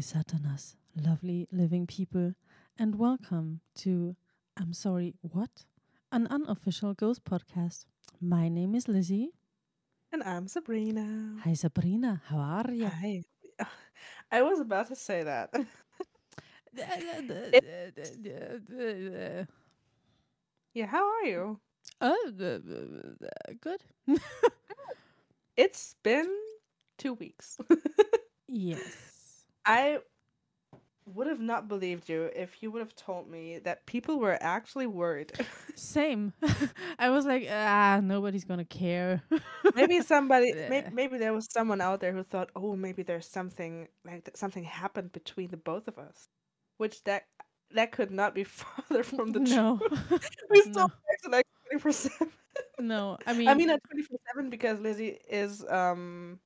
Satanas, lovely living people, and welcome to I'm sorry, what? An unofficial ghost podcast. My name is Lizzie. And I'm Sabrina. Hi, Sabrina. How are you? Hi. I was about to say that. yeah, how are you? Oh, good. It's been two weeks. yes. I would have not believed you if you would have told me that people were actually worried. Same. I was like, ah, nobody's gonna care. maybe somebody, maybe, maybe there was someone out there who thought, oh, maybe there's something like that something happened between the both of us, which that that could not be farther from the no. truth. we still No. no. like twenty percent. no, I mean, I mean, at twenty four seven because Lizzie is um,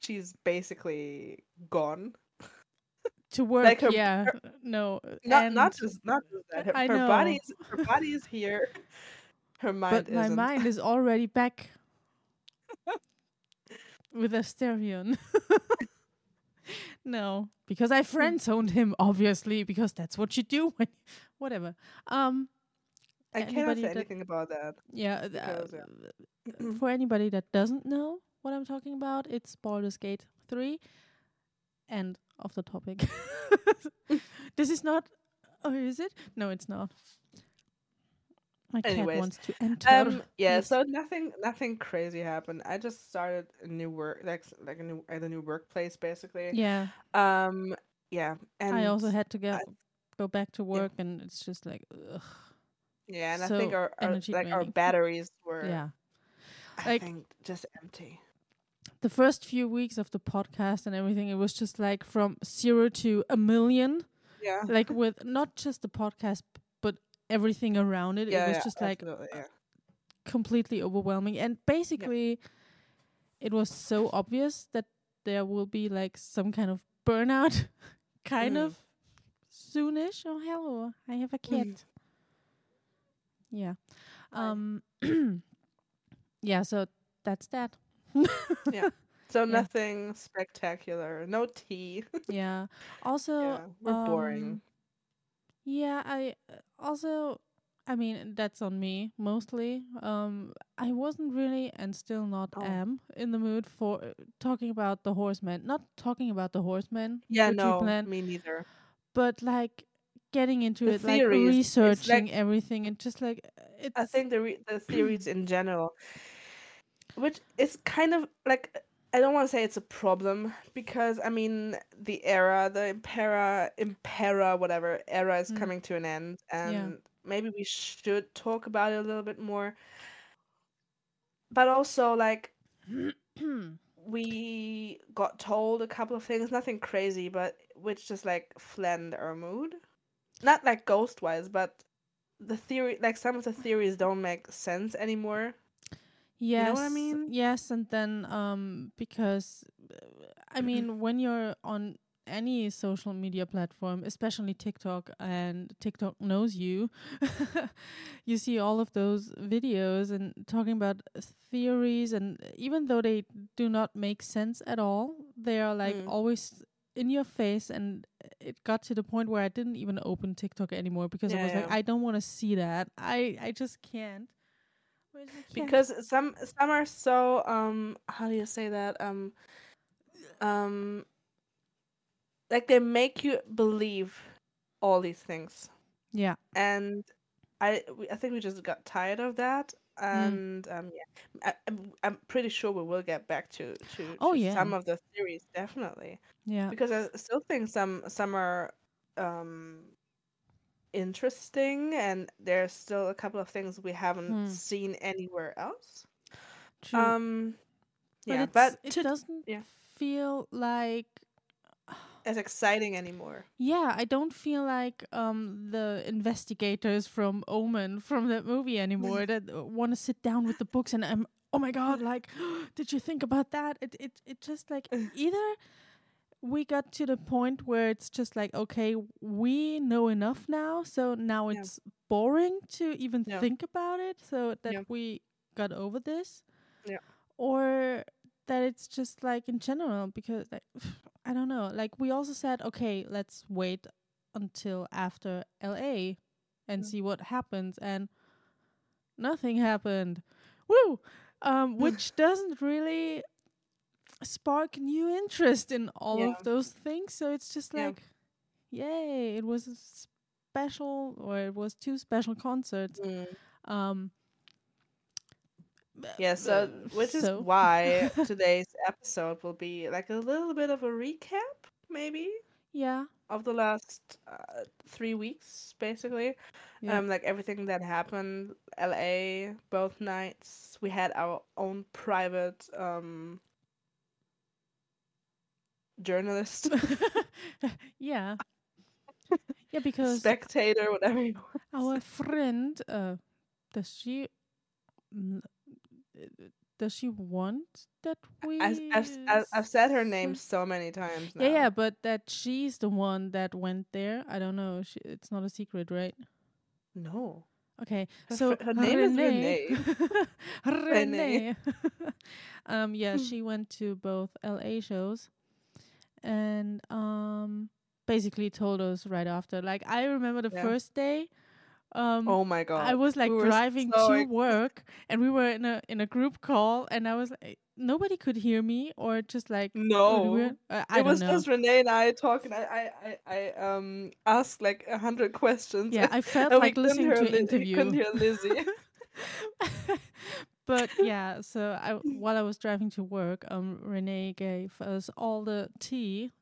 she's basically gone. To work. like her- yeah, her- no, Not and, not just not just that. Her, I her know. body is her body is here. Her mind but my isn't. mind is already back with Astarion. no, because I friend zoned him, obviously, because that's what you do when, whatever. Um, I cannot say anything about that. yeah. uh, Because, uh, for anybody that doesn't know what I'm talking about, it's Baldur's Gate 3. End of the topic. this is not. Or is it? No, it's not. My cat Anyways, wants to enter. Um. Yeah. Yes. So nothing. Nothing crazy happened. I just started a new work, like like a new at a new workplace, basically. yeah, Um. Yeah. And I also had to go I- go back to work, and it's just like, ugh, Yeah, and I think our, our like our batteries were. yeah. I Like- think just empty. The first few weeks of the podcast and everything, it was just like from zero to a million, Yeah. like with not just the podcast, but everything around it. yeah. it was yeah, just like yeah. completely overwhelming, and basically, it was so obvious that there will be like some kind of burnout, kind Mm. of soonish. Oh, hello, I have a Mm. kid. Yeah. Um. yeah. So that's that. So yeah. nothing spectacular. No tea. yeah. Also, yeah, we're boring. um, Yeah, I uh, also I mean that's on me mostly. Um I wasn't really and still not Oh. am in the mood for uh, talking about the horsemen. Not talking about the horsemen. Yeah. No. planned, Me neither. but like getting into The it like theories, it's researching like- everything and just like it's I think the re- the theories in general, which is kind of like I don't want to say it's a problem because I mean the era, the impera, impera, whatever era is Mm. coming to an end, and maybe we should talk about it a little bit more. But also, like we got told a couple of things, nothing crazy, but which just like flattened our mood. Not like ghost wise, but the theory, like some of the theories don't make sense anymore. Yes. know what I mean? Yes, and then um because I mean when you're on any social media platform, especially TikTok and TikTok knows you, you see all of those videos and talking about theories and even though they do not make sense at all, they are like Mm. always in your face and it got to the point where I didn't even open TikTok anymore because I Yeah, was like. I don't want to see that. I I just can't. Where's my cat? because some some are so um how do you say that um um like they make you believe all these things yeah. and i i think we just got tired of that Mm. and um yeah I, I'm, I'm pretty sure we will get back to to, Oh, to yeah. some of the theories definitely Yeah. because i still think some some are um interesting and there's still a couple of things we haven't Hmm. seen anywhere else True. um but yeah but it to- doesn't yeah. feel like as exciting anymore yeah, I don't feel like um the investigators from Omen from that movie anymore that want to sit down with the books and I'm oh my god like did you think about that? It it it just like either we got to the point where it's just like okay, we know enough now, so now Yeah. it's boring to even Yeah. think about it so that Yeah. we got over this. Yeah. Or that it's just like in general because like I don't know. Like we also said, okay, let's wait until after LA and see what happens and nothing happened. Woo! Um which doesn't really spark new interest in all Yeah. of those things. So it's just Yeah. like yay, it was a special or it was two special concerts. Mm. Um Yeah, so which is so- why today's episode will be like a little bit of a recap, maybe, yeah. of the last uh, three weeks, basically. Yeah. Um, like everything that happened, LA, both nights. We had our own private um journalist, yeah. Yeah, because spectator, whatever you want. our friend, uh, does she, mm, does she want that we? I've, I've, I've, said her name so many times now. Yeah, yeah, but that she's the one that went there. I don't know. She, it's not a secret, right? No. Okay, Her so her name is Renee. Renee. Renee. um, yeah, she went to both LA shows, and um, basically told us right after. Like I remember the Yeah. first day. Um, Oh my god. I was like we driving so to work, and we were in a in a group call, and I was like, nobody could hear me, or just like No. uh, I it was know. just Renee and I talking. I I I, I um asked like a hundred questions. yeah, I felt like listening to an Liz- interview. Couldn't hear Lizzie. but yeah, so I while I was driving to work, um, Renee gave us all the tea,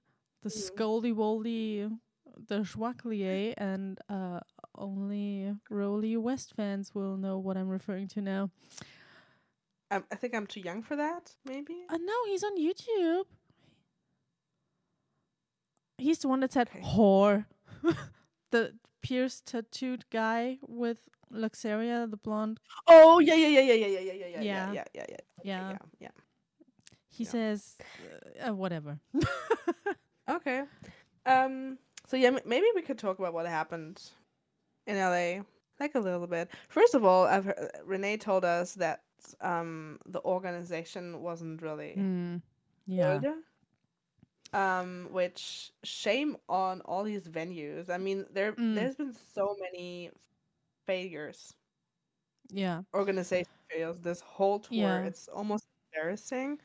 the Mhm. scoldy woldy, the schwacklier, and uh, only Rolly West fans will know what I'm referring to now. Um, I think I'm too young for that. Maybe. Uh, no, he's on YouTube. He's the one that said Okay. whore. the pierced tattooed guy with Luxeria, the blonde. Oh yeah yeah yeah yeah yeah yeah yeah yeah yeah Yeah. yeah yeah yeah Yeah. He Yeah. says uh, uh, whatever. Okay. Um. So yeah, m- maybe we could talk about what happened in LA, like a little bit. First of all, I've heard, Renee told us that um the organization wasn't really Mm, yeah. good. Um, which shame on all these venues. I mean, there Mm. there's been so many failures, Yeah. organization failures this whole tour. Yeah. It's almost embarrassing.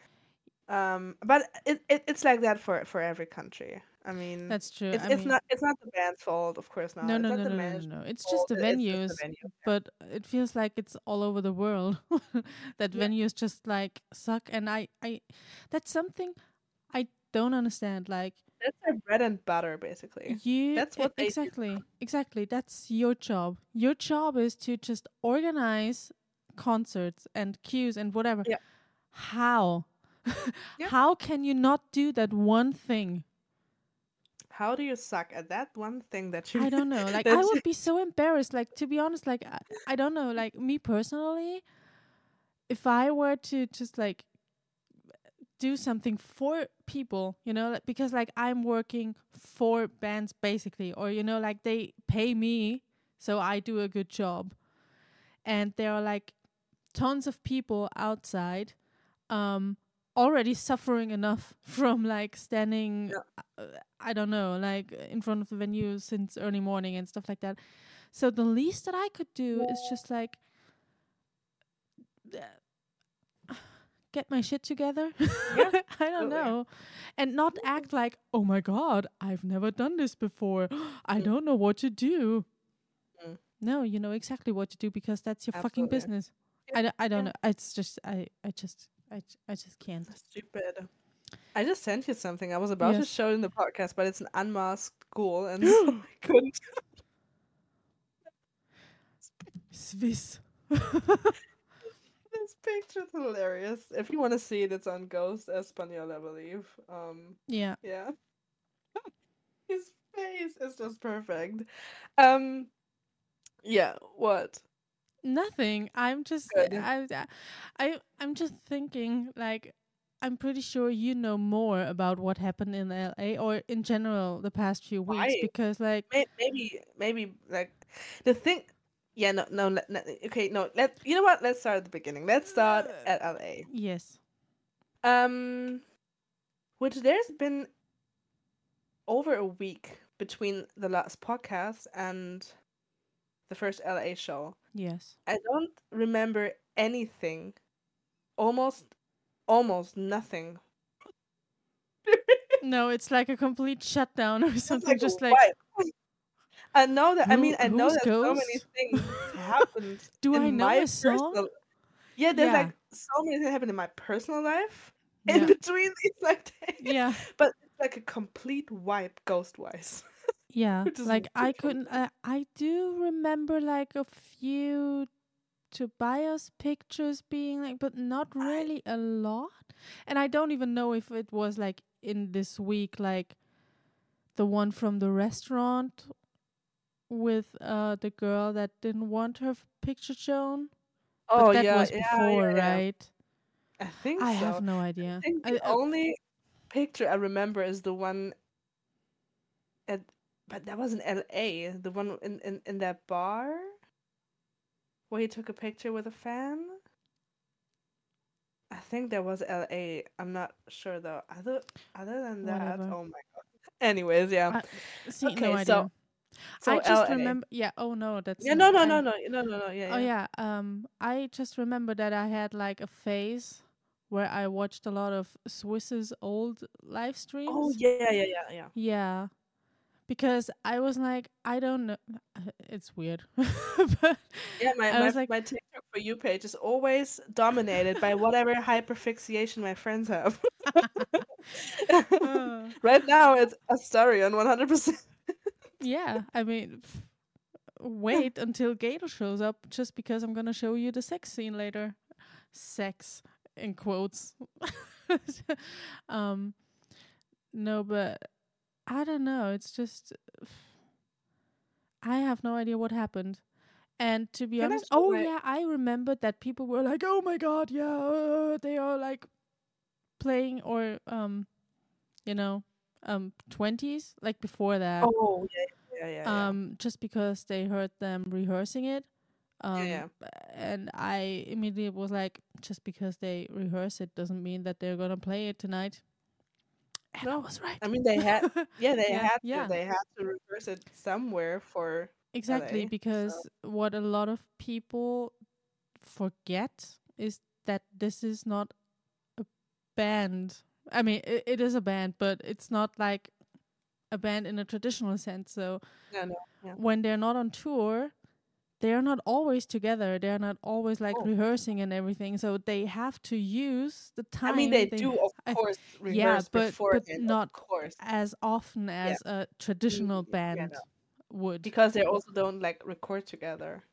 Um, but it, it it's like that for for every country. I mean, That's true. it's, it's mean, not it's not the band's fault, of course not. no, it's no, no, the no, no, no, no. It's just the venues, it's venue. but it feels like it's all over the world that Yeah. venues just like suck. And I, I, that's something don't understand. Like That's their bread and butter, basically. you, That's what exactly, exactly. That's your job. Your job is to just organize concerts and queues and whatever. Yeah. How? Yeah. How can you not do that one thing? How do you suck at that one thing that you? I don't know. Like I would be so embarrassed. Like to be honest, like I, I don't know. Like me personally, if I were to just like do something for people, you know, like, because like I'm working for bands basically, or you know, like they pay me, so I do a good job, and there are like tons of people outside, um, already suffering enough from like standing uh, I don't know, like in front of the venue since early morning and stuff like that. So the least that I could do is just like get my shit together. Yeah, I don't absolutely. know. And not act like, "Oh my god, I've never done this before. I don't know what to do." Mm. No, you know exactly what to do because that's your fucking business. Yeah, I, d- I don't yeah. know. It's just I I just I, I just can't. Stupid. I just sent you something. I was about to show it in the podcast, but it's an unmasked ghoul, and so I couldn't. Swiss. Picture's hilarious. If you want to see it, it's on Ghost Espanol, I believe. Um, yeah. yeah. His face is just perfect. Um, yeah. What? Nothing. I'm just Good. I, I I'm just thinking like I'm pretty sure you know more about what happened in LA or in general the past few weeks because like Maybe, maybe like the thing. Yeah. No. No. let- okay. No. Let. You know what? Let's start at the beginning. Let's start at LA. yes. Um, which there's been over a week between the last podcast and the first LA show. Yes. I don't remember anything. Almost almost nothing. No, it's like a complete shutdown or something. a Just like. I know that I mean I know that so many things happened do in I know my a song? personal Yeah, there's Yeah. like so many things that happened in my personal life in between these like days. Yeah. But it's like a complete wipe ghost wise. Yeah, like I couldn't. Uh, I do remember like a few Tobias pictures being like, but not really a lot. And I don't even know if it was like in this week, like the one from the restaurant with uh the girl that didn't want her f- picture shown. Oh but that yeah, was yeah, before, yeah, right? I think I so. have no idea. I the I- only picture I remember is the one at but that was in LA, the one in, in, in that bar where he took a picture with a fan. I think that was LA. I'm not sure though. Other other than that, Whatever. oh my god. Anyways, yeah. I- See, Okay, no idea. so- So I just LA. remember. Yeah. Oh no, that's Yeah, no, no, no, no, no, no, no. Yeah, Oh yeah. yeah. Um, I just remember that I had like a phase where I watched a lot of Swiss's old live streams. Oh yeah, yeah, yeah, yeah. Yeah. Because I was like, I don't know. It's weird, but Yeah, my I my, like- my TikTok for you page is always dominated by whatever hyperfixation my friends have. uh, right now, it's Astarion, one hundred percent. Yeah. I mean, wait until Gator shows up, just because I'm gonna show you the sex scene later. Sex in quotes. um, no, but I don't know. It's just I have no idea what happened. And to be Can honest, oh yeah, I remembered that people were like, "Oh my god, yeah, uh, they are like playing or um, you know, um, twenties like before that." Oh yeah, yeah, yeah. yeah. um just because they heard them rehearsing it um yeah. and i immediately was like just because they rehearse it doesn't mean that they're gonna play it tonight and i No, was right I mean, they had, yeah, they Yeah, had yeah. to, they had to rehearse it somewhere for. exactly LA, because what a lot of people forget is that this is not a band i mean it, it is a band but it's not like a band in a traditional sense so No, no. when they're not on tour, they're not always together. They're not always like Oh. rehearsing and everything. So they have to use the time. I mean, they, do, of I- course, rehearse yeah, but- but not of course, as often as a traditional Mm, yeah, band no. would. because they also don't like record together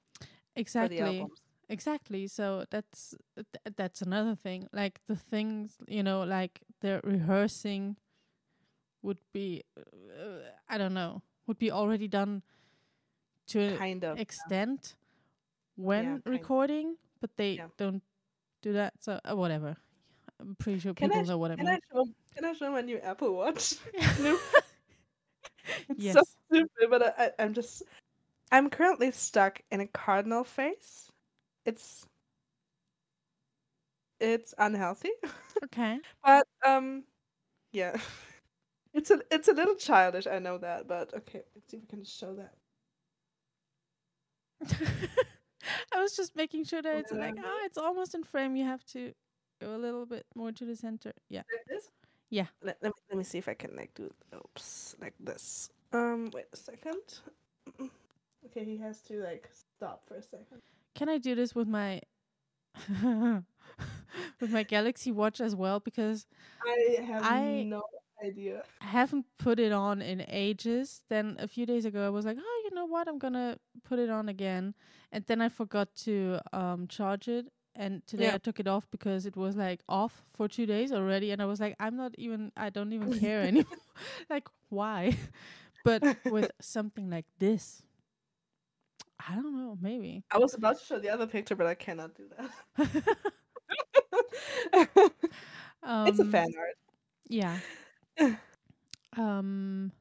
exactly. Exactly. So that's th- that's another thing. Like the things, you know, like they're rehearsing would be uh, I don't know, would be already done to Kind of. extent when kind of. recording, but they Yeah. don't do that. So uh, whatever. I'm pretty sure Can I people sh- know what I Can mean. I show? Can I show my new Apple Watch? It's yes. so stupid, but I, I'm just. I'm currently stuck in a cardinal phase. It's. It's unhealthy, okay. but um, yeah, it's a it's a little childish. I know that, but okay, let's see if we can show that. I was just making sure that it's like, Yeah. ah, it's almost in frame. You have to go a little bit more to the center. Yeah. Like this? Yeah. Let, let, me, let me see if I can like do oops like this. Um, wait a second. Okay, he has to like stop for a second. Can I do this with my with my Galaxy Watch as well? Because I have I- no idea. I haven't put it on in ages. Then a few days ago, I was like, oh, you know what? I'm gonna put it on again, and then I forgot to um charge it. And today Yeah. I took it off because it was like off for two days already, and I was like, I'm not even. I don't even care anymore. like why? but with something like this, I don't know. Maybe. I was about to show the other picture, but I cannot do that. um, it's a fan art. Yeah. Um.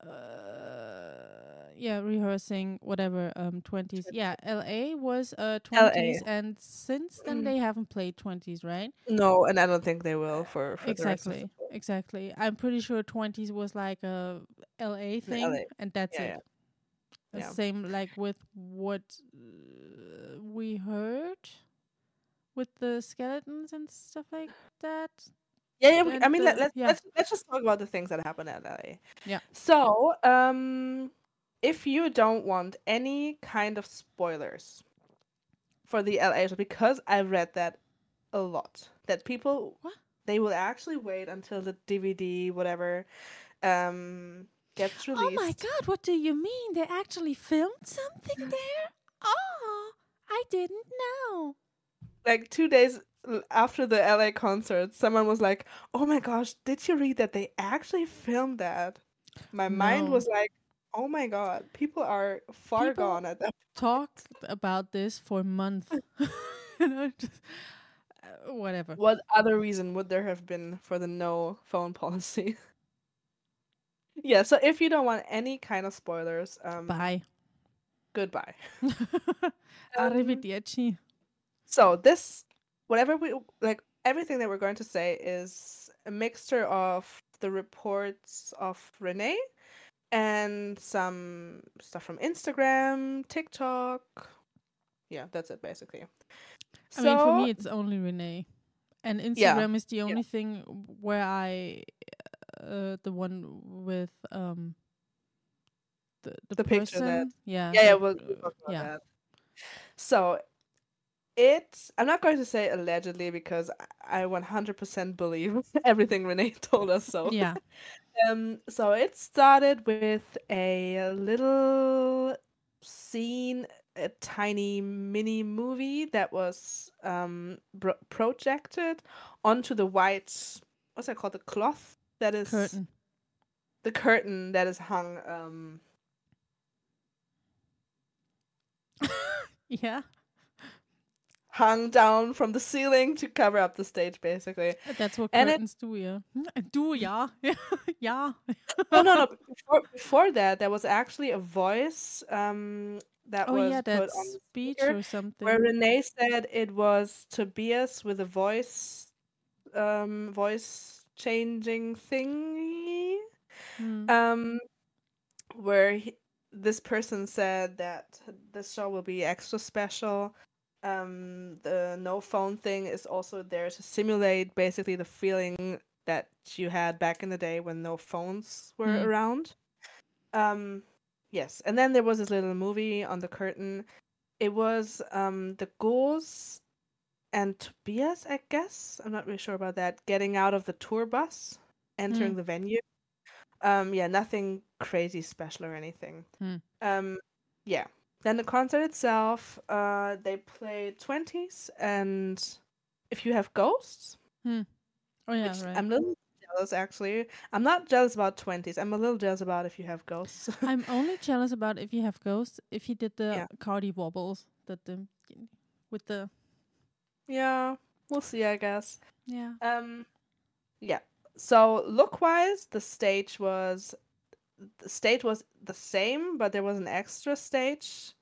Uh, yeah, rehearsing whatever um 20s. Yeah, LA was uh 20s and since then Mm. they haven't played 20s, right? No, and I don't think they will for, for the rest of exactly. Exactly. I'm pretty sure 20s was like a LA thing LA. and that's Yeah, it. yeah. The Yeah. Same like with what uh, we heard with the skeletons and stuff like that. Yeah, yeah. we- I mean, let, the- let's yeah. let's let's just talk about the things that happen at LA. Yeah. So, um, if you don't want any kind of spoilers for the LA show, because I read that a lot, that people What? they will actually wait until the DVD whatever um gets released. Oh my god, what do you mean? They actually filmed something there? Oh, I didn't know. Like two days after the LA concert, someone was like, "Oh my gosh, did you read that they actually filmed that?" My mind was like, "Oh my god, people are far People- gone at that." Talked about this for months. you know, just uh, whatever. What other reason would there have been for the no phone policy? yeah, so if you don't want any kind of spoilers, um, Bye. goodbye. Um, Arrivederci. So this, whatever we like, everything that we're going to say is a mixture of the reports of Renee and some stuff from Instagram, TikTok. Yeah, that's it basically. I mean, for me, it's only Renee, and Yeah, Instagram is the only thing where I, uh, the one with um, the the, The picture that- person. yeah, yeah, yeah, we'll, we'll talk about yeah. that. So, it. I'm not going to say allegedly because I I 100% believe everything Renee told us. So yeah, Um, so it started with a little scene, a tiny mini movie that was um bro- projected onto the white, what's that called? The cloth that is curtain. the curtain that is hung um Yeah, hung down from the ceiling to cover up the stage, basically. that's what And it- curtains do. Yeah, do yeah, yeah. no, no, no. Before, before that, there was actually a voice um that Oh was yeah, put on speech or something. where Renee said it was Tobias with a voice, um, voice changing thingy. Hmm. Um, where he, this person said that this show will be extra special. Um, the no phone thing is also there to simulate basically the feeling that you had back in the day when no phones were Mm. around. Um, yes, and then there was this little movie on the curtain. It was um the ghouls and Tobias, I guess. I'm not really sure about that. Getting out of the tour bus, entering Mm. the venue. Um, yeah, nothing crazy special or anything. Hmm. Um, yeah. Then the concert itself, uh, they play twenties and if you have ghosts, oh yeah, right. I'm a little jealous actually. I'm not jealous about twenties. I'm a little jealous about if you have ghosts. I'm only jealous about if you have ghosts. If he did the Yeah. Cardi wobbles, that the with the yeah, we'll see. I guess. yeah. Um, yeah. So look wise, the stage was the stage was the same, but there was an extra stage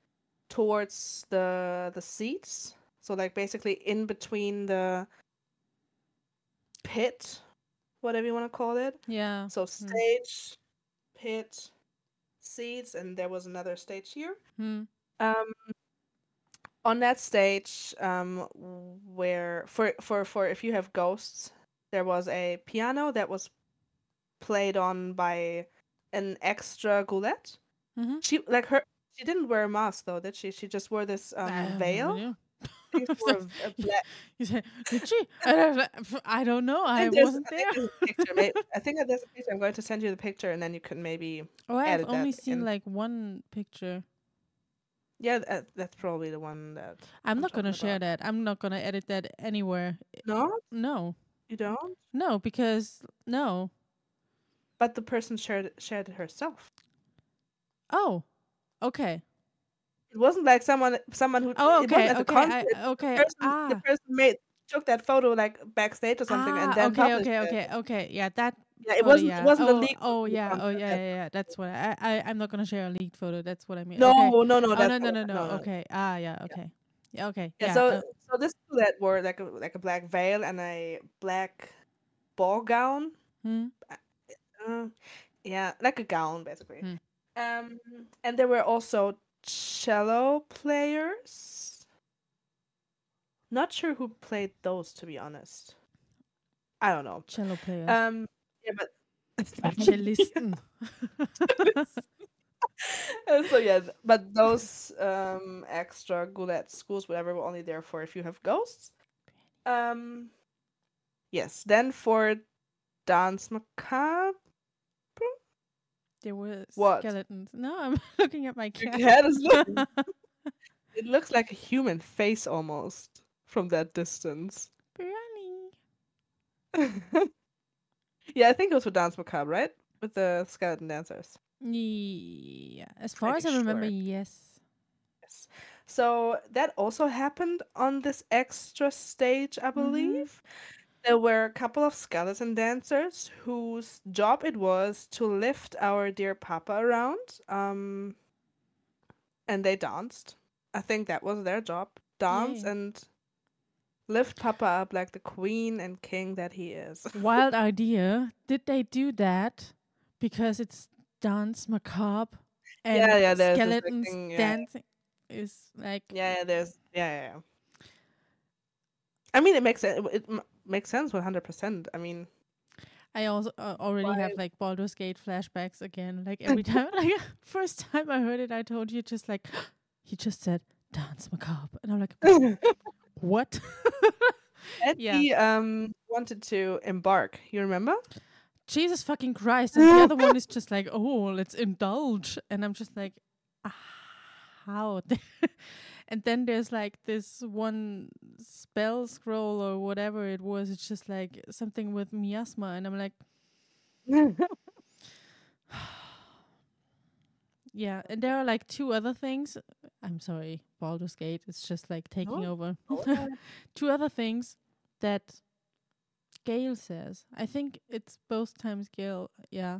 towards the the seats. So like basically in between the pit, whatever you want to call it. Yeah. So stage, pit, seats, and there was another stage here. Hmm. Um, on that stage, um, where for for for if you have ghosts, there was a piano that was played on by an extra ghoulette. Mhm. She like her. She didn't wear a mask though, did she? She just wore this I um, veil. idea. I think she a, a black. You said, did she? I don't- I don't know. I wasn't there. I think picture. I think there's a picture. I'm going to send you the picture, and then you can maybe. Oh, I've only seen in. like one picture. Yeah, that, that's probably the one that. I'm I'm not gonna share about. that. I'm not gonna edit that anywhere. No, No, you don't. no, because no. But the person shared shared it herself. Oh, okay. It wasn't like someone someone who. Oh, okay, at the okay, concert. I, okay. The person, ah, the person made took that photo like backstage or something ah, and then okay, okay, it. okay, okay. Yeah, that Yeah, it photo, wasn't. yeah. It wasn't oh, a leak. Oh yeah, oh yeah, yeah, yeah. That's what I, I I'm not gonna share a leaked photo. That's what I mean. No, okay. no, no, Oh that's no no no no. Okay. Ah yeah. Okay. Yeah. Okay. Yeah, Yeah. so uh, so this that wore like a like a black veil and a black ball gown. hmm? Uh, yeah, like a gown basically. Hmm. Um, and there were also cello players. Not sure who played those to be honest. I don't know. cello players. Um, yeah, but Cellisten. So yeah, but those um extra goulet schools, whatever, were only there for if you have ghosts. Um, yes. Then for dance macabre, there were What? skeletons. No, I'm looking at my your cat. cat is looking. it looks like a human face almost from that distance. Biryani. yeah, I think it was for dance macabre, right? With the skeleton dancers. Yeah. As far as I remember, sure. yes. Yes. So that also happened on this extra stage, I mm-hmm. believe. There were a couple of skeleton dancers whose job it was to lift our dear Papa around. Um, and they danced. I think that was their job. Dance and lift Papa up like the queen and king that he is. Wild idea. Did they do that because it's dance macabre and Yeah, yeah, skeletons thing, yeah. dancing is like Yeah, yeah, there's yeah, yeah. yeah. I mean, it makes it, it m- makes sense one hundred percent. I mean, I also uh, already have like Baldur's Gate flashbacks again. Like every time, like first time I heard it, I told you just like he just said dance macabre, and I'm like, what? and Yeah. he um wanted to embark. You remember? Jesus fucking Christ! And the other one is just like, oh, let's indulge, and I'm just like, ah, how? And then there's like this one spell scroll or whatever it was. It's just like something with miasma, and I'm like, yeah. And there are like two other things. I'm sorry, Baldur's Gate. It's just like taking No. over. Two other things that Gale says. I think it's both times Gale, yeah,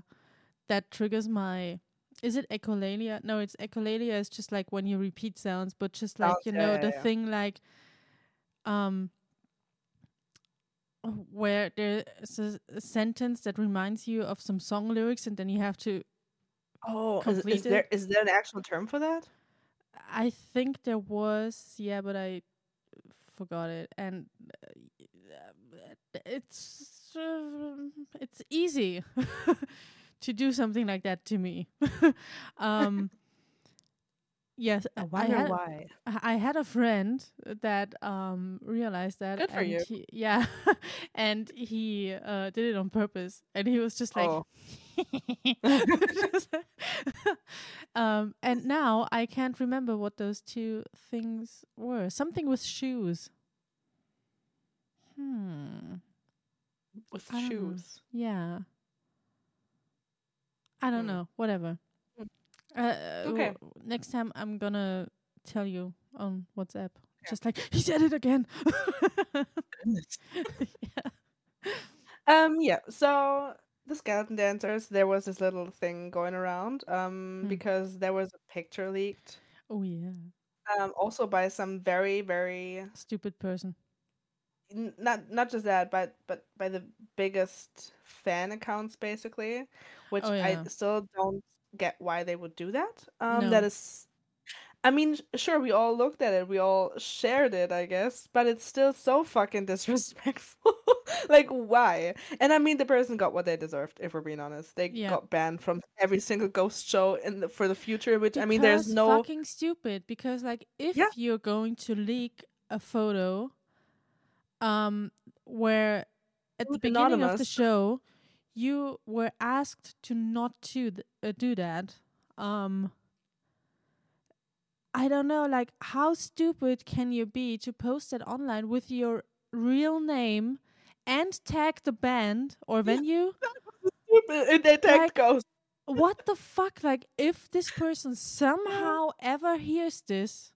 that triggers my. Is it echolalia? No, it's echolalia. Is just like when you repeat sounds, but just like Sounds, you yeah, know yeah, the yeah. thing like, um, where there's a, a sentence that reminds you of some song lyrics, and then you have to. oh, is, is there is there an actual term for that? I think there was, yeah, but I forgot it, and uh, it's uh, it's easy to do something like that to me. um, yes, I I wonder had, why. I I had a friend that um realized that, Good for and you. he, yeah, and he uh did it on purpose, and he was just like. oh, um, and now I can't remember what those two things were. Something with shoes. Hmm. with I know. shoes. Yeah. I don't Hmm. know. Whatever. Hmm. Uh, Okay. w- next time I'm gonna tell you on WhatsApp. Just like he said it again. yeah. Um, yeah. So the skeleton dancers, there was this little thing going around. Um, Hmm. because there was a picture leaked. Oh yeah. Um, also by some very very Stupid person. Not not just that, but but by the biggest fan accounts basically, which Oh, I still don't get why they would do that. Um, No. that is, I mean, sure we all looked at it, we all shared it, I guess, but it's still so fucking disrespectful. like why? And I mean, the person got what they deserved. If we're being honest, they Yeah. got banned from every single ghost show in the, for the future. Which I mean, there's no fucking stupid. Because like, if Yeah. you're going to leak a photo, um, where at the beginning of the show, you were asked to not to th- uh, do that. Um, I don't know, like, how stupid can you be to post it online with your real name and tag the band or venue? and they tagged Like- ghosts. what the fuck? Like, if this person somehow ever hears this,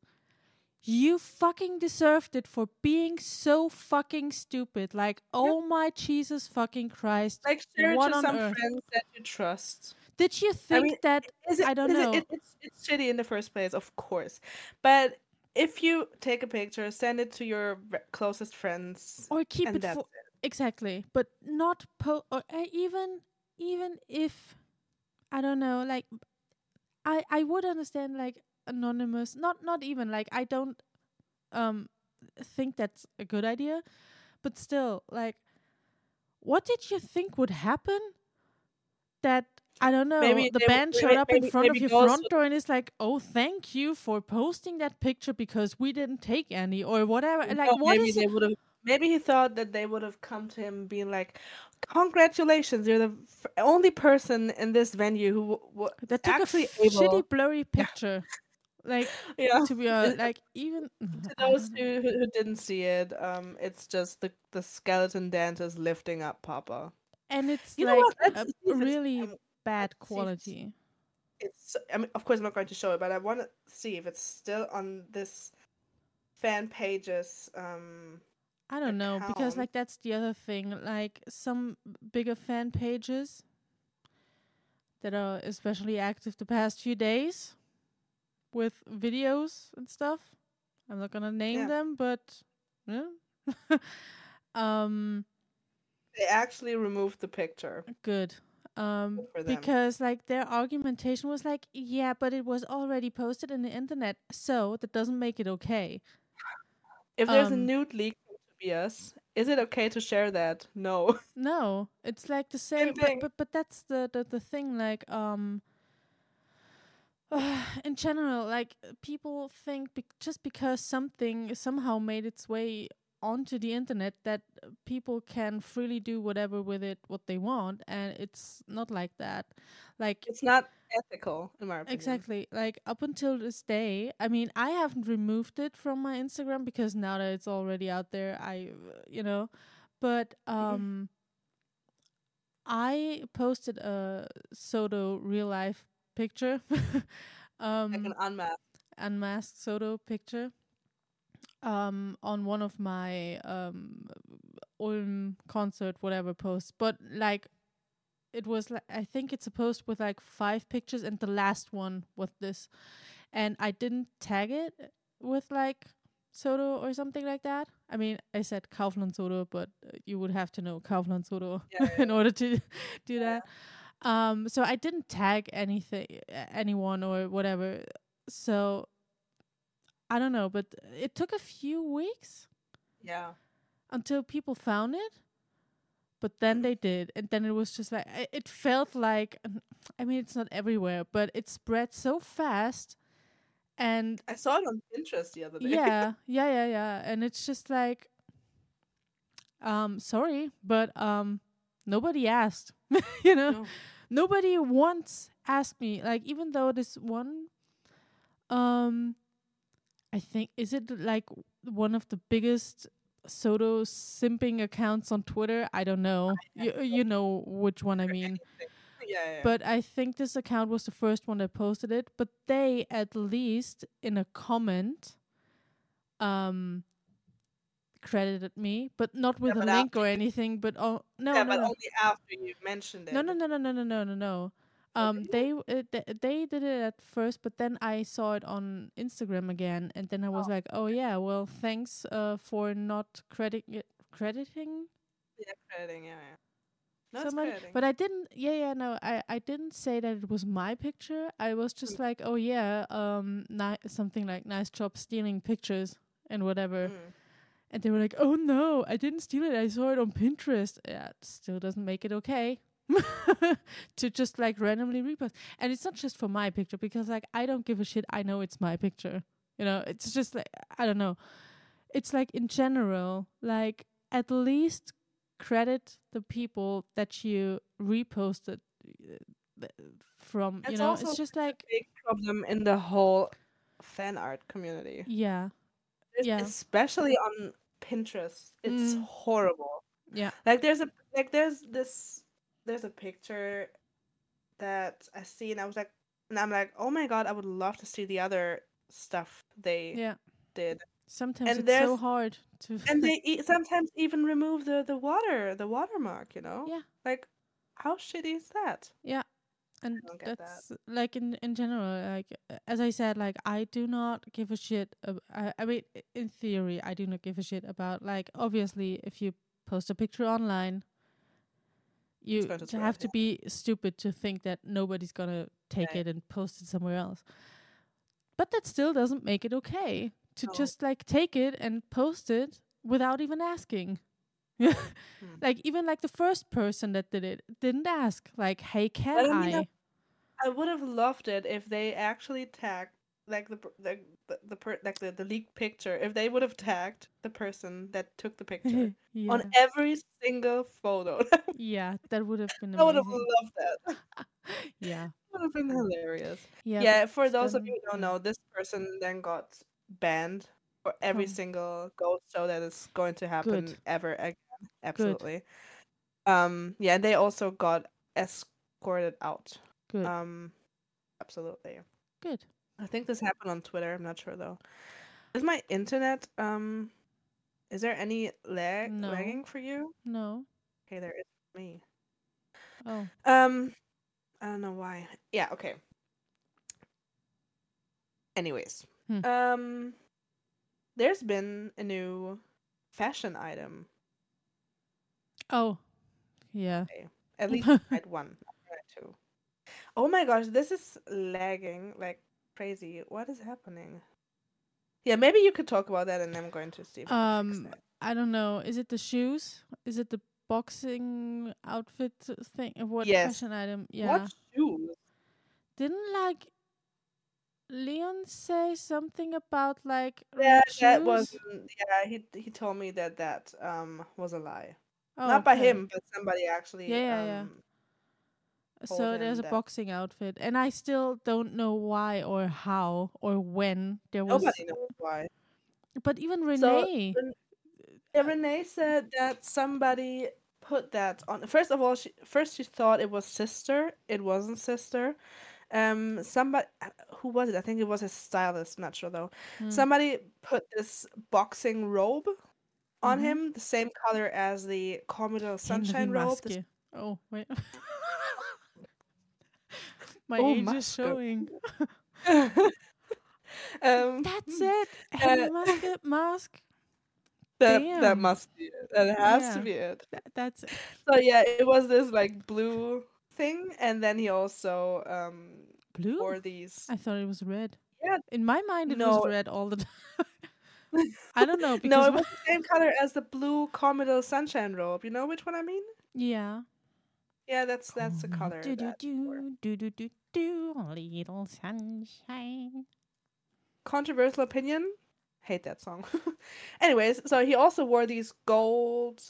you fucking deserved it for being so fucking stupid. Like, oh my Jesus fucking Christ. Like share it What to some earth? friends that you trust. Did you think mean, that it, I don't it- know. it- it's it's shitty in the first place, of course. But if you take a picture, send it to your closest friends, or keep it for exactly, but not po or uh, even even if I don't know, like I I would understand like anonymous, not not even like I don't um think that's a good idea, but still like what did you think would happen that I don't know. Maybe the band showed up in front of your front door and is like, "Oh, thank you for posting that picture because we didn't take any or whatever." Like, what maybe is they would have. Maybe he thought that they would have come to him being like, "Congratulations, you're the f- only person in this venue who w- w- That took actually a f- able." shitty blurry picture. Like yeah. to be honest, like even To those who, who didn't see it, um, it's just the the skeleton dancers lifting up Papa. and it's You like a Let's see if it's- really um, bad let's see if it's- quality. it's I mean of course I'm not going to show it, but I want to see if it's still on this fan pages. Um, I don't know because like that's the other thing. Like some bigger fan pages that are especially active the past few days with videos and stuff. I'm not gonna name Yeah. them, but yeah. um they actually removed the picture. good. Um Good because like their argumentation was like, yeah, but it was already posted in the internet, so that doesn't make it okay. If there's a Um, nude leak from Tobias, is it okay to share that? No. No, it's like the same, but, thing. but but that's the, the the thing. Like um, in general, like people think bec- just because something somehow made its way onto the internet that uh, people can freely do whatever with it what they want, and it's not like that. Like It's not ethical, in my opinion. Exactly. Like up until this day, I mean, I haven't removed it from my Instagram because now that it's already out there, I, uh, you know, but um, I posted a Sodo real life picture, um, Like an unmasked. unmasked Sodo picture, um, on one of my um Ulm concert whatever posts, but like it was like I think it's a post with like five pictures, and the last one was this, and I didn't tag it with like Sodo or something like that. I mean, I said Kaufland Sodo, but uh, you would have to know Kaufland Sodo Yeah, yeah, in order to do that. Um, so I didn't tag anything, anyone or whatever. So I don't know, but it took a few weeks Yeah. until people found it. But then they did, and then it was just like it felt like. I mean, it's not everywhere, but it spread so fast, and I saw it on Pinterest the other day. yeah, yeah, yeah, yeah, and it's just like, um, sorry, but um, nobody asked, you know, No. nobody once asked me. Like, even though this one, um, I think is it like one of the biggest Sodo simping accounts on Twitter? I don't know. You you know which one I mean. yeah, yeah. But I think this account was the first one that posted it. But they at least in a comment um credited me, but not with Yeah, a link or anything, but oh no yeah, no but no. only after you mentioned it. no no no no no no no no no. Um, they uh, th- they did it at first, but then I saw it on Instagram again, and then I was Oh. like, "Oh yeah, well, thanks uh for not credit crediting Yeah, crediting, yeah, yeah. No, somebody crediting. but i didn't yeah yeah no i i didn't say that it was my picture i was just Mm. like oh yeah um ni- something like nice job stealing pictures and whatever Mm. And they were like oh no i didn't steal it. I saw it on pinterest. Yeah it still doesn't make it okay to just like randomly repost. And it's not just for my picture because like i don't give a shit. I know it's my picture you know? It's just like i don't know. It's like in general like at least credit the people that you reposted uh, from you know? also it's just like a big problem in the whole fan art community. yeah. Yeah. Especially on Pinterest. It's Mm. horrible. yeah Like there's a like there's this there's a picture that I see and I was like and I'm like, oh my god, I would love to see the other stuff they yeah did. Sometimes And it's so hard to. And they e- sometimes even remove the the water, the watermark. You know. Yeah. Like, how shitty is that? And don't that. that's like in in general like as i said like i do not give a shit ab- I, I mean in theory i do not give a shit about like obviously if you post a picture online you to to have to be stupid to think that nobody's gonna take Right. it and post it somewhere else but that still doesn't make it okay to just like take it and post it without even asking Hmm. like even like the first person that did it didn't ask like hey can I i I- would have loved it if they actually tagged like the the the, the per, like the, the leaked picture. If they would have tagged the person that took the picture yeah. on every single photo. yeah, that would have been I would have loved that. yeah. would have been hilarious. Yeah. Yeah, for those of you who don't know, this person then got banned for every single ghost show that is going to happen Good. ever again. Absolutely. Um yeah, they also got escorted out. Good. Um absolutely. Good. I think this happened on Twitter, I'm not sure though. Is my internet um is there any lag No. lagging for you? No. Okay, there is for me. Oh. Um, I don't know why. Yeah, okay. Anyways, Hmm. um, there's been a new fashion item. Oh. Yeah. At least at one, not two. Oh my gosh, this is lagging like crazy. What is happening? Yeah, maybe you could talk about that, and I'm going to see. If I can fix Um. I don't know. Is it the shoes? Is it the boxing outfit thing? Uh, What Yes. fashion item? Yeah. What shoes? Didn't like Leon say something about like Yeah, that was. Yeah, he he told me that that um was a lie. Oh, Not by okay. him, but somebody actually. Yeah, yeah, yeah. um, So there's a that- boxing outfit, and I still don't know why or how or when there was. Nobody knows why. But even Renee, Ren- Yeah, Renee said that somebody put that on. First of all, she first she thought it was sister. It wasn't sister. Um, somebody who was it? I think it was his stylist. Not sure though. Hmm. Somebody put this boxing robe on Mhm. him, the same color as the Commodore Sunshine robe. this- Oh wait, my Oh, age is showing. um, That's it. Henry Uh, Maske mask. that that must be it. That has to be it. That, that's it. So yeah, it was this like blue thing, and then he also um blue. wore these. I thought it was red. Yeah. In my mind, it No. was red all the time. I don't know because No, it was the same color as the blue Commodore Sunshine robe. You know which one I mean? yeah. Yeah, that's that's the color. Do do that he wore. do do do do do little sunshine. Controversial opinion. Hate that song. Anyways, so he also wore these gold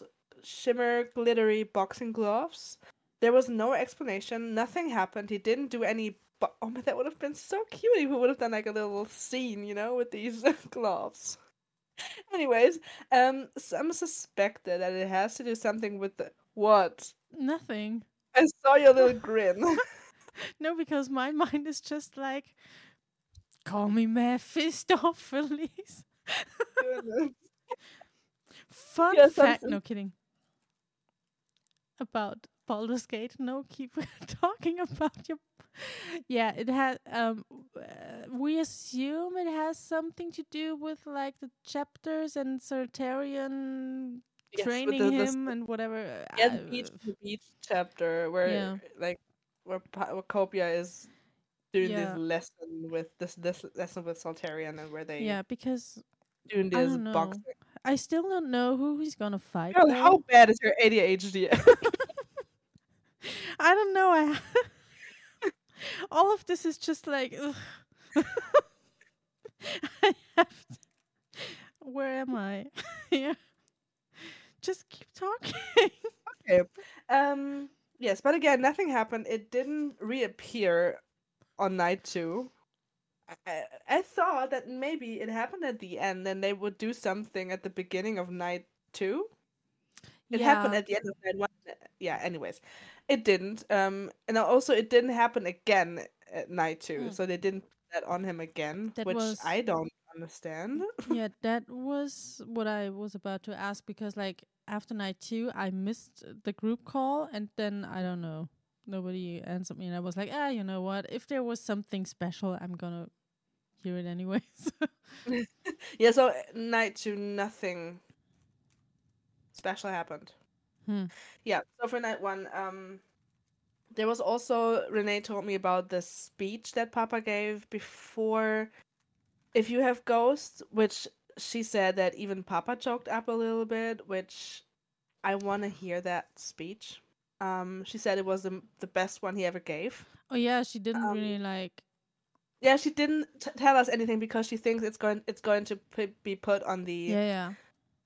shimmer glittery boxing gloves. There was no explanation. Nothing happened. He didn't do any. But oh man, that would have been so cute if he would have done like a little scene, you know, with these gloves. Anyways, um, some suspected that it has to do something with the what? Nothing. I saw your little grin. No, because my mind is just like, call me Mephistopheles. Fun Yeah, fact. No kidding. About Baldur's Gate. No, keep talking about your. Yeah, it had. Um, uh, we assume it has something to do with like the chapters and Sartarian Yes, training the- the him and whatever. Yeah, uh, the beach, the beach chapter where Yeah. like where, where Copia is doing Yeah. this lesson with this this lesson with Soltarian and where they yeah, because doing I this don't boxing. I still don't know who he's gonna fight. Girl, how bad is your ADHD? I don't know. I all of this is just like. I have to, where am I? yeah. Just keep talking. Okay. Um, yes, but again, nothing happened. It didn't reappear on night two. I, I, thought that maybe it happened at the end, and they would do something at the beginning of night two. It happened at the end of night one. Yeah. Anyways, it didn't. Um, and also it didn't happen again at night two. Hmm. So they didn't put that on him again, That which was- I don't understand. yeah, that was what I was about to ask because like after night two, I missed the group call, and then I don't know, nobody answered me, and I was like, ah, you know what? If there was something special, I'm gonna hear it anyways. yeah, so night two, nothing special happened. Hmm. Yeah, so for night one, um, there was also Renee told me about the speech that Papa gave before. If you have ghosts, which she said that even Papa choked up a little bit, which I want to hear that speech. Um, she said it was the the best one he ever gave. Oh yeah, she didn't Um, really like. Yeah, she didn't t- tell us anything because she thinks it's going it's going to pu- be put on the Yeah, yeah,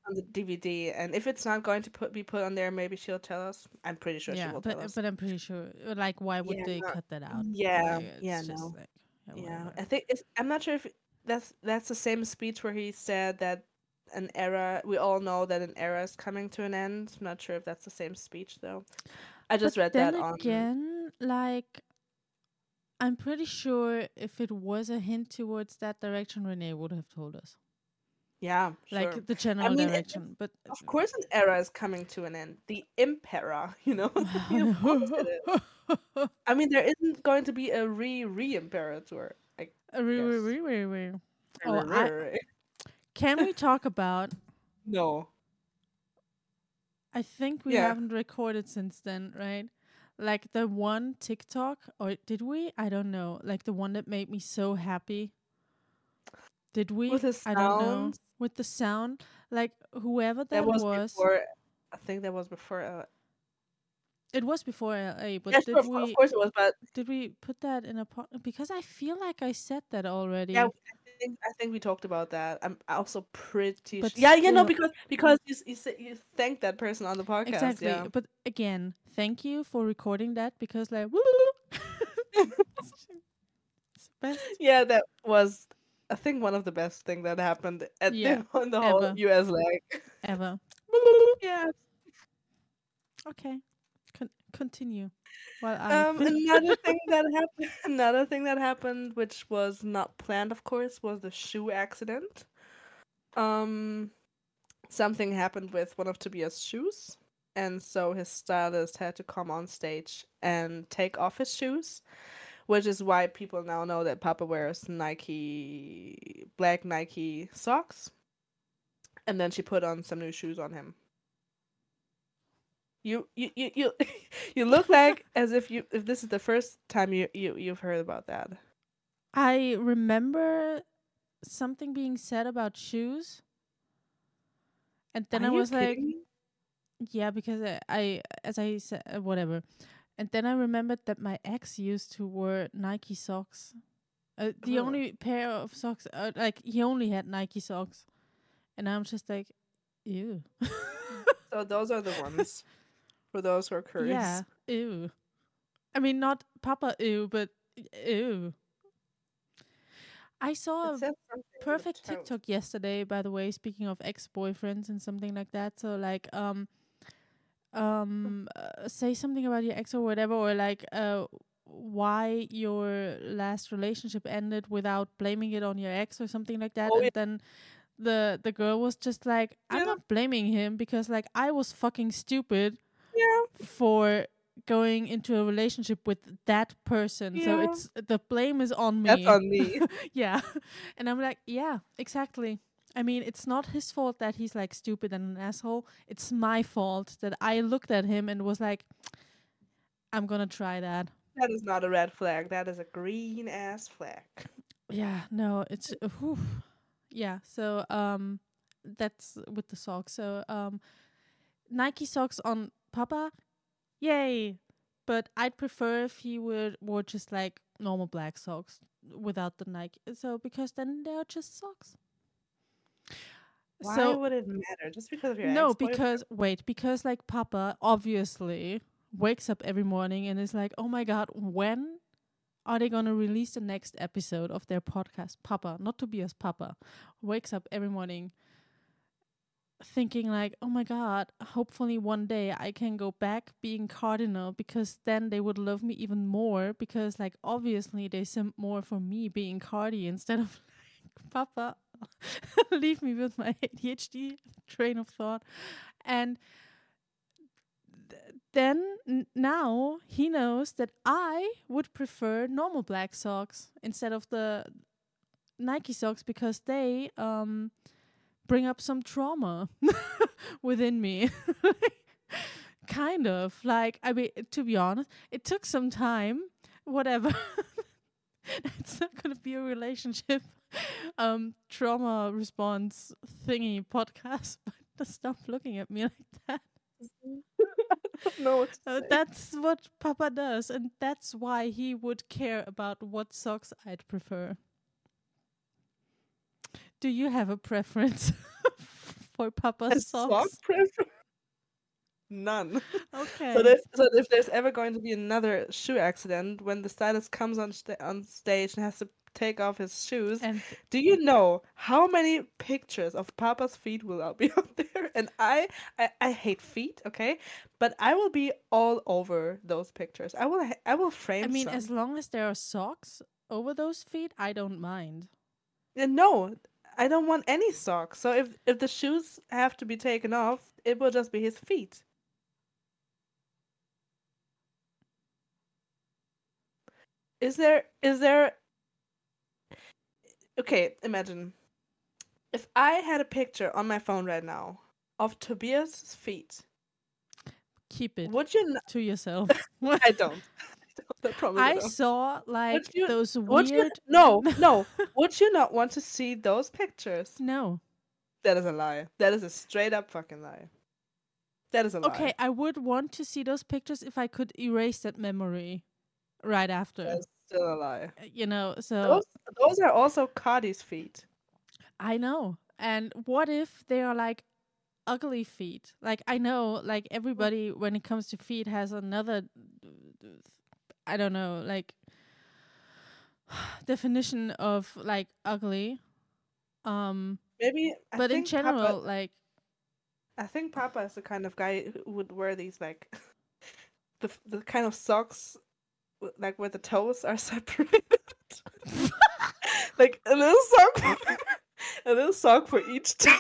on the DVD, and if it's not going to put be put on there, maybe she'll tell us. I'm pretty sure she yeah. will tell But us. but I'm pretty sure. Like, why would Yeah, they no, cut that out? yeah, Like, yeah, no. like, yeah, whatever. I think it's. I'm not sure if that's that's the same speech where he said that an era. We all know that an era is coming to an end. I'm not sure if that's the same speech though. I just but read then that on. again, like, I'm pretty sure if it was a hint towards that direction, Renee would have told us, Yeah, sure. like the general I mean, it- direction. But of course, an era is coming to an end. The Impera, you know. of course it is. I mean, there isn't going to be a re re Imperator. Like, Uh, re- re- re- re- re. Oh, I- Can we talk about? no. I think we Yeah. haven't recorded since then, right? Like the one TikTok, or did we? I don't know. Like the one that made me so happy. Did we? With the I don't know. With the sound, like whoever that, That was, was, before. I think that was before. Uh, it was before LA. But yeah, did sure, we? of course it was, but Did we put that in a po- because I feel like I said that already. yeah, I think I think we talked about that. I'm also pretty. But Sh- yeah, yeah, no, because because you you said you thanked that person on the podcast. exactly. Yeah. But again, thank you for recording that because like it's the best. Yeah, that was I think one of the best thing that happened at Yeah, the, on the whole. US leg. ever. yeah. Okay. Con- continue. While I Um, another thing that happened, another thing that happened, which was not planned, of course, was the shoe accident. Um, something happened with one of Tobias' shoes, and so his stylist had to come on stage and take off his shoes, which is why people now know that Papa wears Nike black Nike socks. And then she put on some new shoes on him. You you you you, you look like as if you if this is the first time you, you you've heard about that. I remember something being said about shoes. And then Are I was like, me? yeah, because I, I as I said, uh, whatever. And then I remembered that my ex used to wear Nike socks. Uh, the Oh. only pair of socks, uh, like he only had Nike socks, and I'm just like, ew. so those are the ones for those who are curious. yeah, ew. I mean, not Papa ew, but ew. I saw a says something on the perfect. TikTok yesterday, by the way, speaking of ex boyfriends and something like that. So like um um uh, say something about your ex or whatever or like uh why your last relationship ended without blaming it on your ex or something like that Oh, and yeah. then the the girl was just like I'm Yeah. not blaming him because like I was fucking stupid Yeah. for going into a relationship with that person. So it's the blame is on me That's on me. yeah. And I'm like, yeah, exactly. I mean, it's not his fault that he's like stupid and an asshole. It's my fault that I looked at him and was like, I'm gonna try that. that is not a red flag. That is a green ass flag. Yeah, no, it's whew. yeah. So um, that's with the socks. So um, Nike socks on Papa, yay! But I'd prefer if he would wore just like normal black socks without the Nike. So because then they're just socks. Why so would it matter? Just because of your no, because wait, because like Papa obviously wakes up every morning and is like, "Oh my god, when are they going to release the next episode of their podcast?" Papa, not Tobias, Papa wakes up every morning thinking like, "Oh my god, hopefully one day I can go back being cardinal because then they would love me even more because like obviously they simp more for me being cardi instead of like Papa." leave me with my ADHD train of thought. And th- then now he knows that I would prefer normal black socks instead of the Nike socks because they um bring up some trauma within me. kind of like I mean to be honest, it took some time. Whatever. it's not gonna be a relationship um trauma response thingy podcast, but just stop looking at me like that. no, Uh, that's what Papa does, and that's why he would care about what socks I'd prefer. Do you have a preference for A Papa's sock socks? preference? None. Okay. So if, so if there's ever going to be another shoe accident when the stylist comes on sta- on stage and has to take off his shoes, and do you know how many pictures of Papa's feet will be out there? And I, I, I hate feet, okay, but I will be all over those pictures. I will, ha- I will frame. I mean, some. as long as there are socks over those feet, I don't mind. And no, I don't want any socks. So if if the shoes have to be taken off, it will just be his feet. Is there is there Okay, imagine if I had a picture on my phone right now of Tobias's feet. Keep it Would you n- to yourself. I don't. I don't. I promise I I don't. saw like you- those Would you weird. No, no. Would you not want to see those pictures? No. That is a lie. That is a straight up fucking lie. That is a lie. Okay, I would want to see those pictures if I could erase that memory right after. Still a lie. Uh, You know, so Those those are also Cardi's feet. I know. And what if they are like ugly feet? Like I know, like everybody when it comes to feet has another I don't know, like definition of like ugly. Um Maybe I but in general Papa, like I think Papa is the kind of guy who would wear these like the the kind of socks like where the toes are separated. like a little sock a little sock for each toe.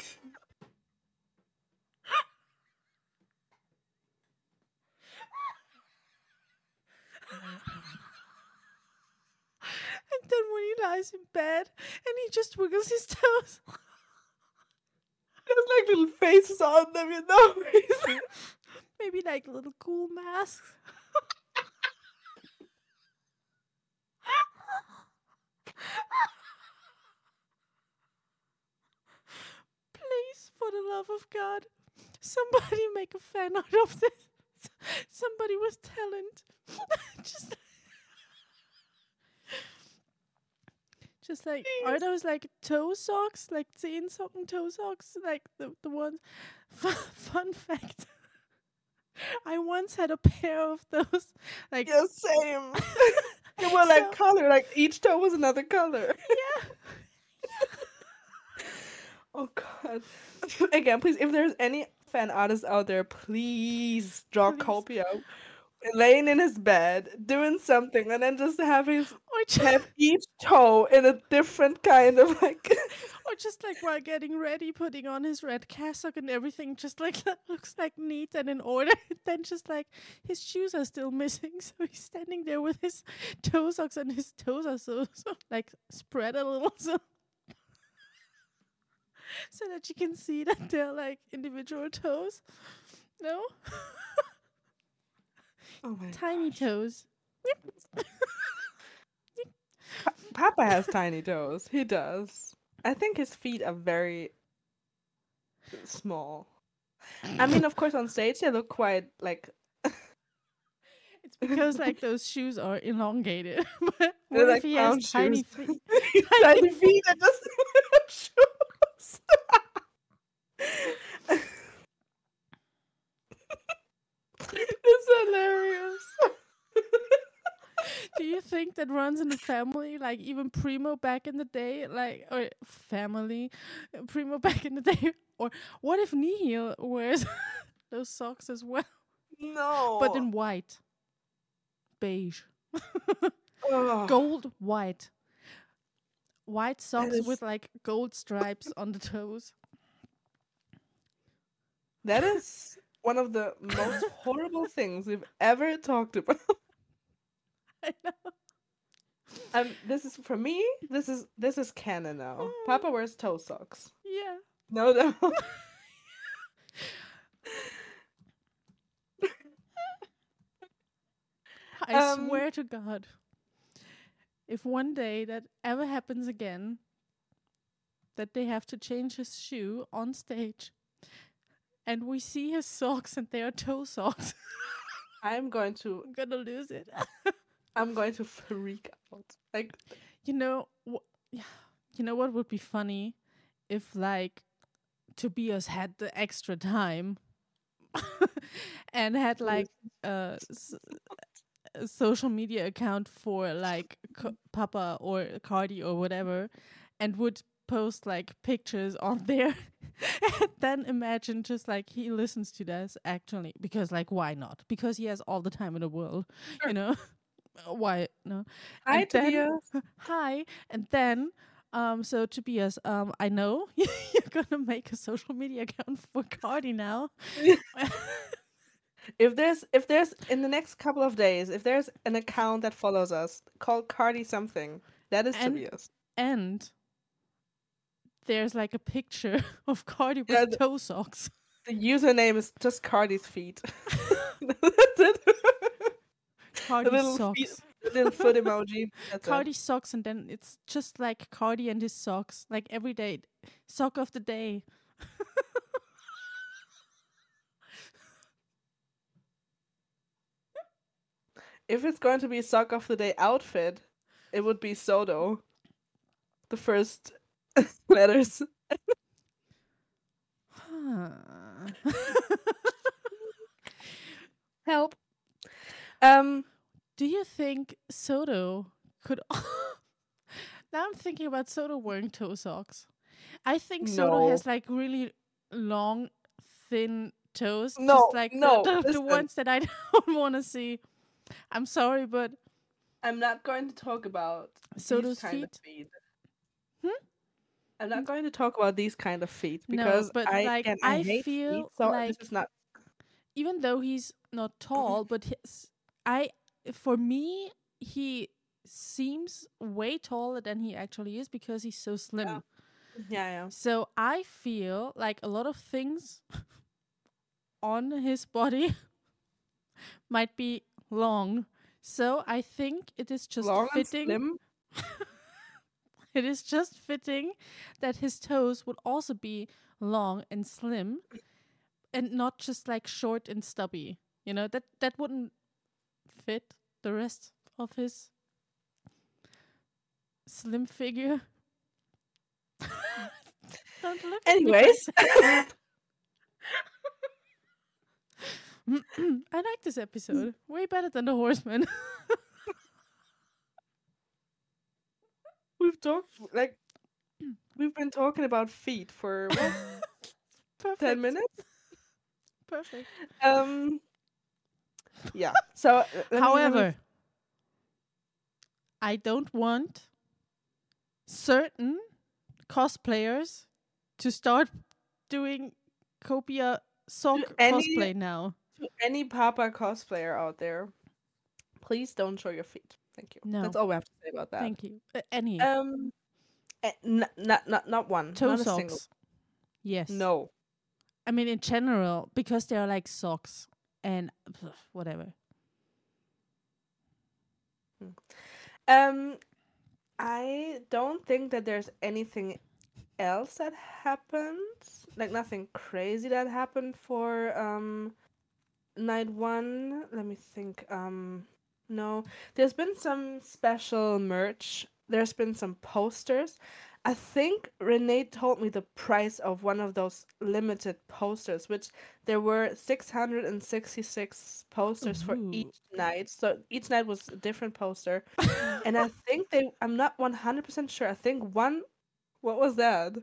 and then when he lies in bed and he just wiggles his toes. There's like little faces on them, you know. Maybe like little cool masks. Please, for the love of God, somebody make a fan out of this. Somebody with talent. just, just like are Please. those like toe socks, like Zehensocken toe socks, like the the ones. Fun, fun fact. I once had a pair of those, like yeah, same. They were like So- color, like each toe was another color. yeah. Oh god. Again, please, if there's any fan artists out there, please draw Please. Copia laying in his bed, doing something, and then just have his Or just, have each toe in a different kind of like or just like while getting ready, putting on his red cassock and everything, just like that looks like neat and in order. then just like his shoes are still missing, so he's standing there with his toe socks and his toes are so, so like spread a little, so so that you can see that they're like individual toes. No, Oh my tiny gosh. toes. Papa has tiny toes. He does. I think his feet are very small. I mean, of course, on stage they look quite like It's because like those shoes are elongated. but They're what like if he has clown tiny feet? tiny feet and just shoes. It's hilarious. Do you think that runs in the family? Like even Primo back in the day, like or family, Primo back in the day, or what if Nihil wears those socks as well, no. but in white, beige, gold, white. white socks with like gold stripes on the toes. That is one of the most horrible things we've ever talked about. I know. Um, this is for me. This is this is canon now. Papa wears toe socks. Yeah. No, no. I Um, swear to God, if one day that ever happens again, that they have to change his shoe on stage, and we see his socks and they are toe socks, I'm going to I'm gonna lose it. I'm going to freak out. Like you know, wh- yeah, you know what would be funny if like Tobias had the extra time and had like a, s- a social media account for like Co- Papa or Cardi or whatever, and would post like pictures on there. and then imagine just like he listens to this actually because like why not? Because he has all the time in the world, Sure. you know. Why no? Hi And then- Tobias. hi and then um so tobias um i know you're gonna make a social media account for cardi now If there's if there's in the next couple of days, if there's an account that follows us called Cardi something, that is And- Tobias. and there's like a picture of cardi with Yeah, the- toe socks The username is just Cardi's feet. That's it. cardi socks feet- little foot emoji. That's cardi it. socks and then it's just like cardi and his socks like every day sock of the day If it's going to be sock of the day outfit, it would be Sodo. The first letters. Help. Um Do you think Sodo could? now I'm thinking about Sodo wearing toe socks. I think Sodo has like really long, thin toes. No, just like the- no, the, the, listen. ones that I don't want to see. I'm sorry, but I'm not going to talk about Sodo's these kind of feet? feet. Hmm? I'm not mm. going to talk about these kind of feet No, because but, I, like, again, I, I feel feet, so like- this is not. even though he's not mm-hmm. tall, but his, I for me he seems way taller than he actually is because he's so slim. Yeah. Yeah, yeah. So I feel like a lot of things on his body might be long. So I think it is just Long and fitting. It is just fitting that his toes would also be long and slim and not just like short and stubby. You know, that that wouldn't fit the rest of his slim figure. Don't look at me like Anyways, I like this episode. Way better than the horseman. We've talked like we've been talking about feet for what, ten minutes. Perfect. Um. Yeah. So, uh, let me- However, I don't want certain cosplayers to start doing copia sock any- cosplay now. to any Papa cosplayer out there, please don't show your feet. Thank you. No. That's all we have to say about that. Thank you. Uh, any Um, eh, n- not not not one. toe not socks. Yes. No. I mean, in general, because they are like socks and pff, whatever. Um, I don't think that there's anything else that happened. Like nothing crazy that happened for um night one. Let me think. Um, no, there's been some special merch. There's been some posters. I think Renee told me the price of one of those limited posters, which there were 666 posters for each night. So each night was a different poster and I think they I'm not 100% sure. I think one what was that?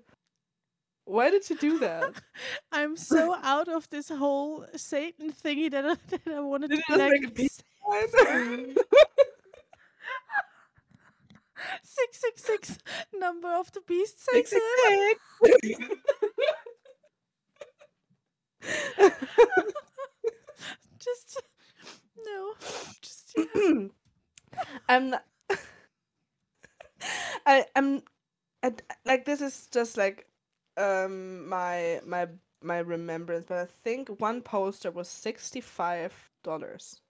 Why did you do that? I'm so out of this whole Satan thingy that I, that I wanted Did to like six six six number of the beast, Six, six, six. Just no, just yeah. I'm not. I I'm, I, like this is just like, um my my my remembrance, but I think one poster was sixty five dollars,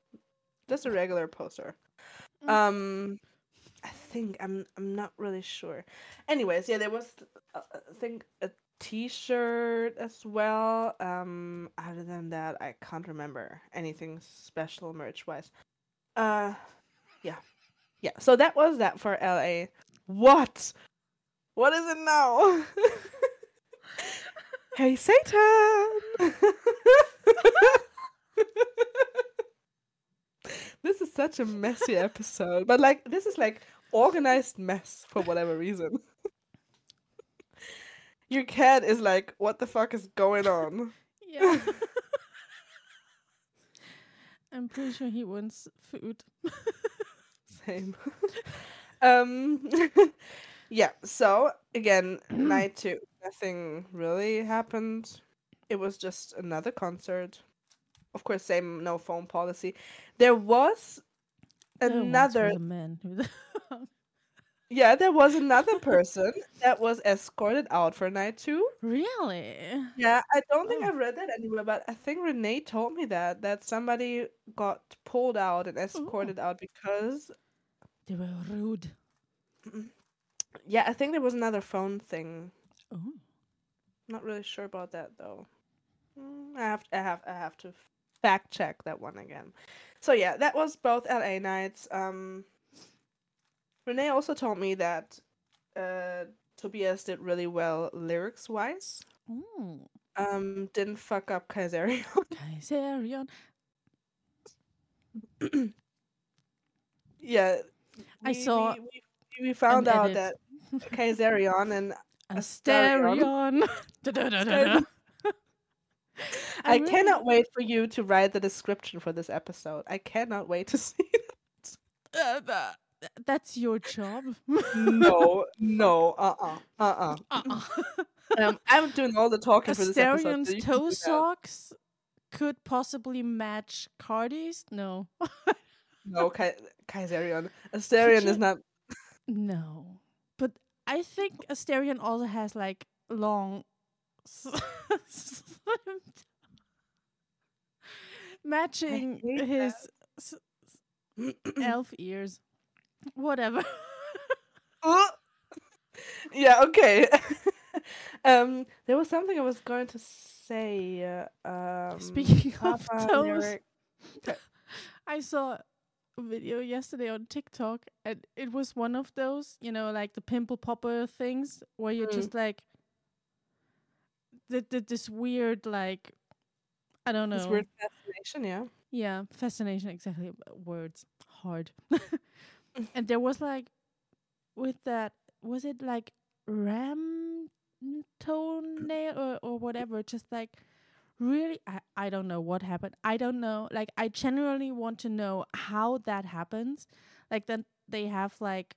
just a regular poster. Mm. Um, I think I'm I'm not really sure. Anyways, yeah, there was uh, I think a T-shirt as well. Um, other than that, I can't remember anything special merch wise. Uh, yeah, yeah. So that was that for LA. What? What is it now? hey, Satan! this is such a messy episode, but like this is like organized mess for whatever reason. Your cat is like, what the fuck is going on? yeah. I'm pretty sure he wants food. Same. um yeah, so again, night two. Nothing really happened. It was just another concert. Of course, same no phone policy. There was another man yeah, there was another person that was escorted out for night two. really Yeah, I don't think Oh. I've read that anywhere, but I think Renee told me that that somebody got pulled out and escorted out because they were rude. yeah, I think there was another phone thing. Oh, Not really sure about that though. Mm, I have I have I have to fact check that one again. So yeah, that was both LA nights. Um Renee also told me that uh Tobias did really well lyrics wise. Um didn't fuck up Kaisarion. Kaisarion. yeah. I saw we, we, we found out edit. that Kaisarion and Astarion. Da-da-da-da-da. I, really- cannot wait for you to write the description for this episode. I cannot wait to see it. Uh, tha- That's your job. No, no, uh uh-uh, uh, uh Uh-uh. Um, I'm doing all the talking for this episode. Toe socks could possibly match Cardi's. No, No, Kai- Kaisarion. Astarion you- is not. no. But I think Astarion also has like long, s- slim matching his s- elf ears. Whatever. Yeah, okay. um, there was something I was going to say. uh, Um, Speaking of Papa toes, lyric- I saw a video yesterday on TikTok, and it was one of those, you know, like the pimple popper things, where you're Mm. just like, th- th- this weird, like, I don't know, This weird fascination, yeah. yeah, fascination. Exactly, uh, words hard. and there was like, with that, was it like ram toenail or or whatever? Just like really I, I don't know what happened i don't know like i genuinely want to know how that happens like then they have like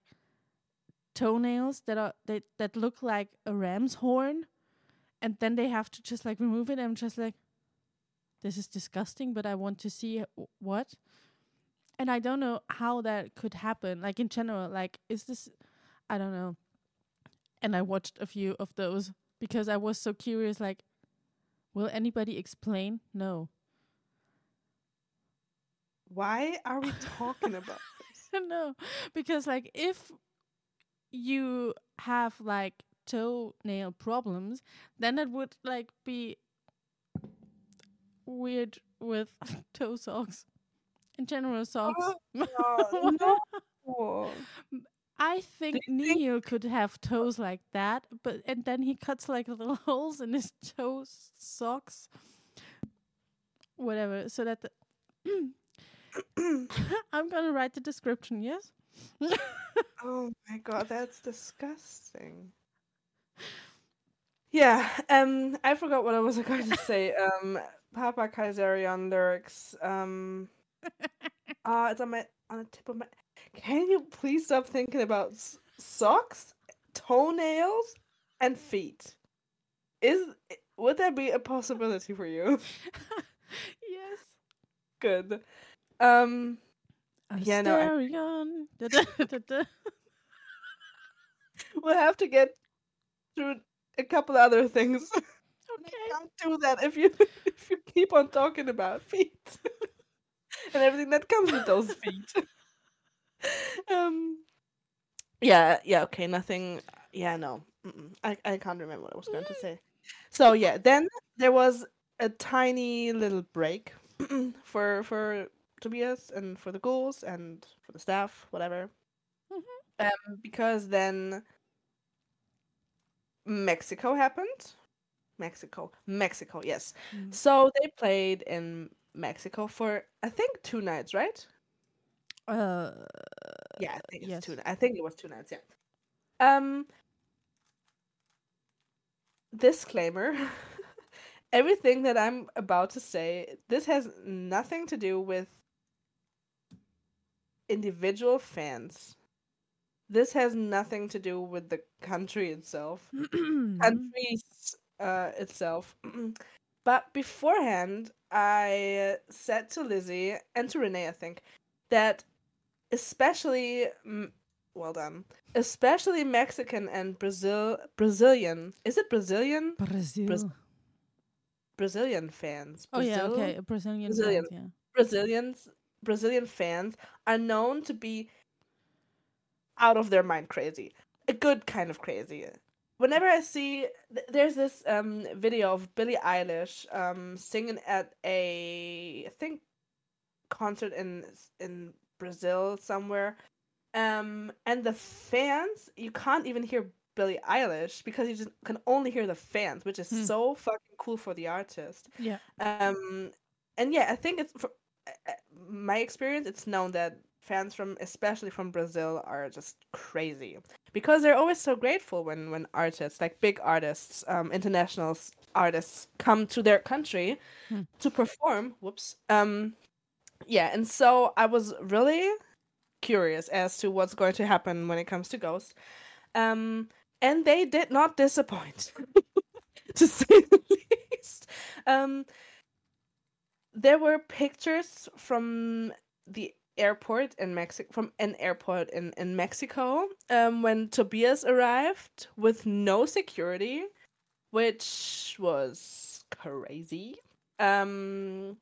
toenails that are that that look like a ram's horn and then they have to just like remove it i'm just like this is disgusting but i want to see what and i don't know how that could happen like in general like is this i don't know and i watched a few of those because i was so curious like Will anybody explain? No. Why are we talking about this? no. Because like if you have like toenail problems, then it would like be weird with toe socks. In general socks. Oh, no. I think you think- Neil could have toes like that, but and then he cuts like little holes in his toe socks. Whatever, so that the I'm gonna write the description. Yes. Oh my god, that's disgusting. Yeah, um, I forgot what I was going to say. Um, Papa Kaisarion lyrics. Um, ah, it's on my on the tip of my. Can you please stop thinking about s- socks, toenails, and feet. Is would that be a possibility for you? yes. Good. Um yeah, no. I, we'll have to get through a couple other things. Okay. can't do that if you if you keep on talking about feet and everything that comes with those feet. um. Yeah. Yeah. Okay. Nothing. Yeah. No. Mm-mm. I I can't remember what I was going to say. So yeah. Then there was a tiny little break for for Tobias and for the ghouls and for the staff, whatever. Mhm. Um, because then Mexico happened. Mexico, Mexico, yes. Mm. So they played in Mexico for I think two nights, right? Uh, Yeah, I think it's yes. two. I think it was two nights. Yeah. Um. Disclaimer: Everything that I'm about to say, this has nothing to do with individual fans. This has nothing to do with the country itself. countries uh, itself. but beforehand, I said to Lizzie and to Renee, I think, that especially, well done, especially Mexican and Brazil Brazilian. Is it Brazilian? Brazil. Brazilian fans. oh yeah, okay. Brazilian. Brazilian. fans, yeah. Brazilians Brazilian fans are known to be out of their mind crazy. A good kind of crazy. Whenever I see th- there's this um video of Billie Eilish um singing at a I think concert in in Brazil somewhere. Um and the fans you can't even hear Billie Eilish because you just can only hear the fans, which is Hmm. so fucking cool for the artist. Yeah. Um, and yeah, I think it's for uh, uh, my experience. It's known that fans from, especially from Brazil, are just crazy because they're always so grateful when when artists, like big artists, um, international artists, come to their country Hmm. to perform. Whoops. Um, yeah, and so I was really curious as to what's going to happen when it comes to Ghost. Um, and they did not disappoint, to say the least. Um, there were pictures from the airport in Mexico, from an airport in, in Mexico, um, when Tobias arrived with no security, which was crazy. Um,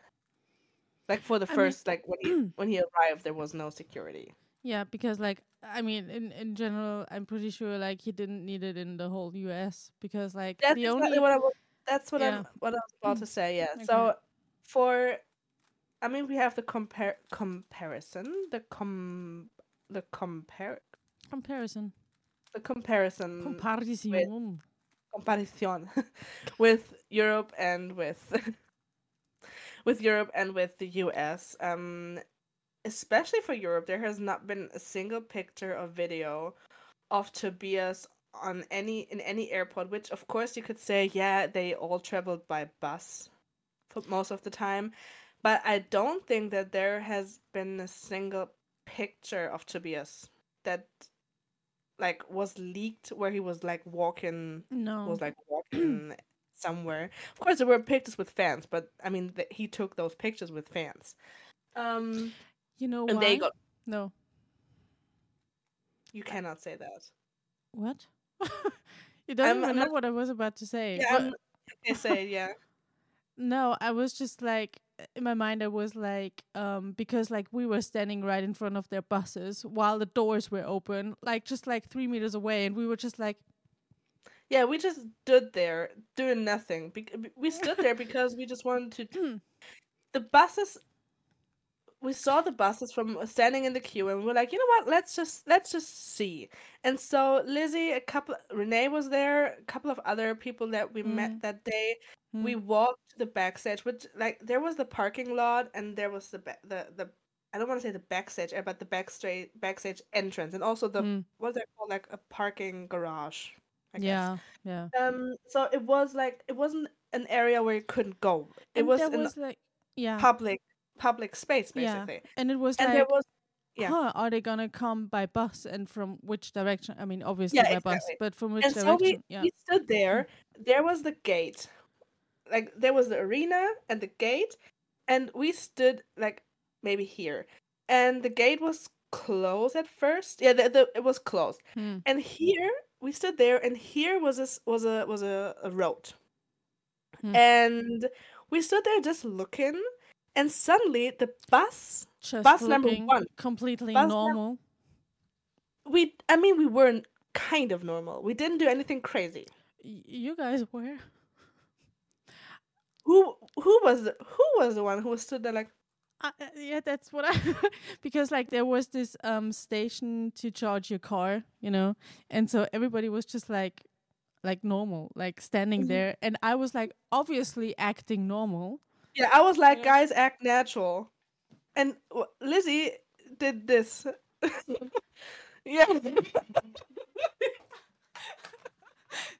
like for the I mean- first, like when he when he arrived, there was no security. Yeah, because like I mean, in in general, I'm pretty sure like he didn't need it in the whole U.S. because like That's the exactly only what I was. That's what Yeah. I'm. What I was about to say. Yeah. Okay. So for, I mean, we have the compare comparison. The com. The compare. comparison The comparison. comparison. comparison with Europe and with with Europe and with the US. Um especially for Europe there has not been a single picture or video of Tobias on any in any airport which of course you could say yeah they all traveled by bus for most of the time but I don't think that there has been a single picture of Tobias that like was leaked where he was like walking No. was like walking somewhere. Of course, there were pictures with fans, but I mean, th- he took those pictures with fans. Um, you know and why? they got. no. You cannot say that. What? you don't I'm even know not- what I was about to say. Yeah, What- I'm, say yeah. No, I was just like in my mind I was like um because like we were standing right in front of their buses while the doors were open, like just like 3 meters away and we were just like Yeah, we just stood there doing nothing. Bec- we stood there because we just wanted to. the buses. We saw the buses from standing in the queue, and we we're like, you know what? Let's just let's just see. And so Lizzie, a couple, Renee was there, a couple of other people that we Mm. met that day. We hmm, walked to the backstage, which like there was the parking lot, and there was the the the. I don't want to say the backstage, uh, but the backstage backstage entrance, and also the mm, what's that called, like a parking garage. I guess. yeah, yeah. Um. So it was like it wasn't an area where you couldn't go. It and was was like yeah. public public space Yeah. basically. and it was And like there was Yeah. huh, are they gonna come by bus and from which direction? I mean, obviously Yeah, by bus, but from which and so direction? we, yeah. we stood there. There was the gate. Like there was the arena and the gate, and we stood like maybe here. And the gate was closed at first. Yeah, the, the, it was closed. Hmm. And here we stood there, and here was a was a was a, a road. Hmm. And we stood there just looking, and suddenly the bus Just bus number one. completely Bus num- normal. we I mean we weren't kind of normal. We didn't do anything crazy. Y- you guys were. Who who was the, who was the one who stood there like uh, yeah, that's what I because like there was this um station to charge your car, you know, and so everybody was just like like normal, like standing Mhm. there, and I was like obviously acting normal. Yeah, I was like, Yeah. guys, act natural. And w- Lizzie did this. yeah.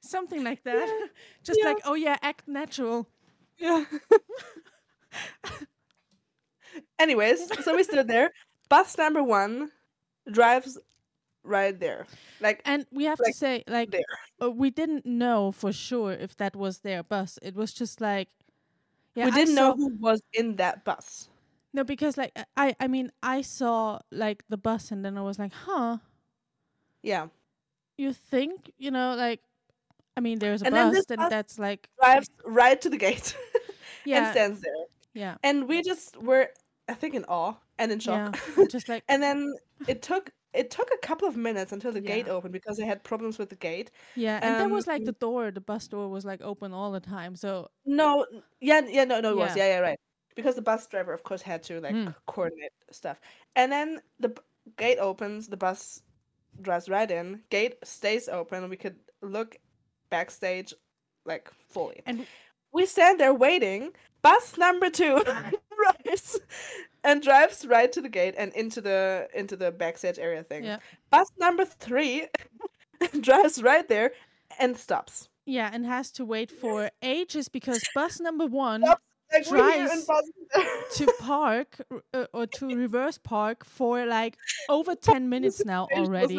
Something like that. Just Yeah. like, oh yeah, act natural. yeah. Anyways, so we stood there. Bus number one drives right there. Like, And we have to say, like, uh, we didn't know for sure if that was their bus. It was just like, yeah, we didn't know who was in that bus. No, because like uh, I, I mean, I saw like the bus, and then I was like, huh. Yeah. You think, you know, like, I mean, there's a And bus, then bus- that's like, Drives right to the gate and yeah, stands there. yeah, And we just were, I think, in awe and in shock. yeah, just like, and then it took it took a couple of minutes until the gate opened because they had problems with the gate. yeah, and there was um, like the door, the bus door was like open all the time, so No, yeah, yeah, no, no, it was, Yeah. yeah, yeah, right. Because the bus driver, of course, had to like Hmm. coordinate stuff. And then the b- gate opens, the bus drives right in. Gate stays open. We could look backstage, like fully. and We stand there waiting. Bus number two arrives and drives right to the gate and into the into the backstage area thing. Yeah. Bus number three drives right there and stops. yeah, and has to wait for ages because bus number one Stops. Like we're here in Tries to park uh, or to reverse park for like over ten minutes now already.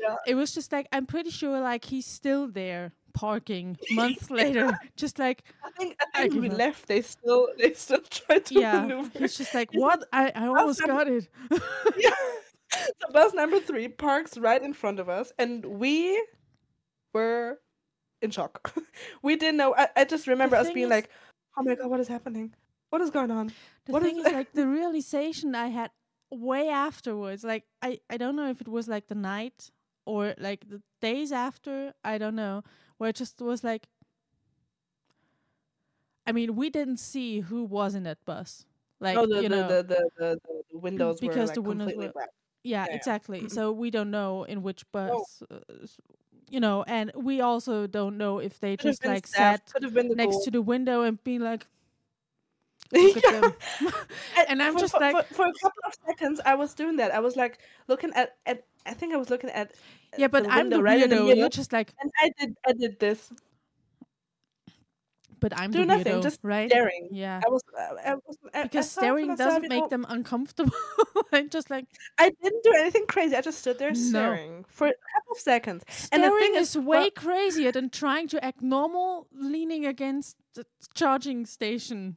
Yeah. it was just like I'm pretty sure like he's still there parking months later, just like I think I I think give we up. left. They still they still tried to yeah. maneuver. He's just like what I I almost number- got it. yeah. So bus number three parks right in front of us, and we were in shock. we didn't know. I, I just remember us being is- like, "Oh my god, what is happening? What is going on?" The What is thing is, that? like the realization I had way afterwards. Like I I don't know if it was like the night or like the days after. I don't know. Where it just was like. I mean, we didn't see who was in that bus. Like oh, the, you the, know, the, the, the, the windows were because like the windows were- black. Yeah, Yeah, exactly. So we don't know in which bus, uh, s- you know, and we also don't know if they Could just like sat next goal. to the window and being like, look at them. And I'm for, just like- for, for a couple of seconds, I was doing that. I was like looking at, at I think I was looking at. uh, yeah, but the I'm the right weirdo. You're just like, and I did I did this but I'm do the nothing, weirdo, just right? staring. Yeah, I was I, I was I, because staring myself, doesn't you make know. them uncomfortable. I'm just like I didn't do anything crazy. I just stood there No. staring for a couple of seconds. And the staring thing is is, way well- crazier than trying to act normal, leaning against the charging station.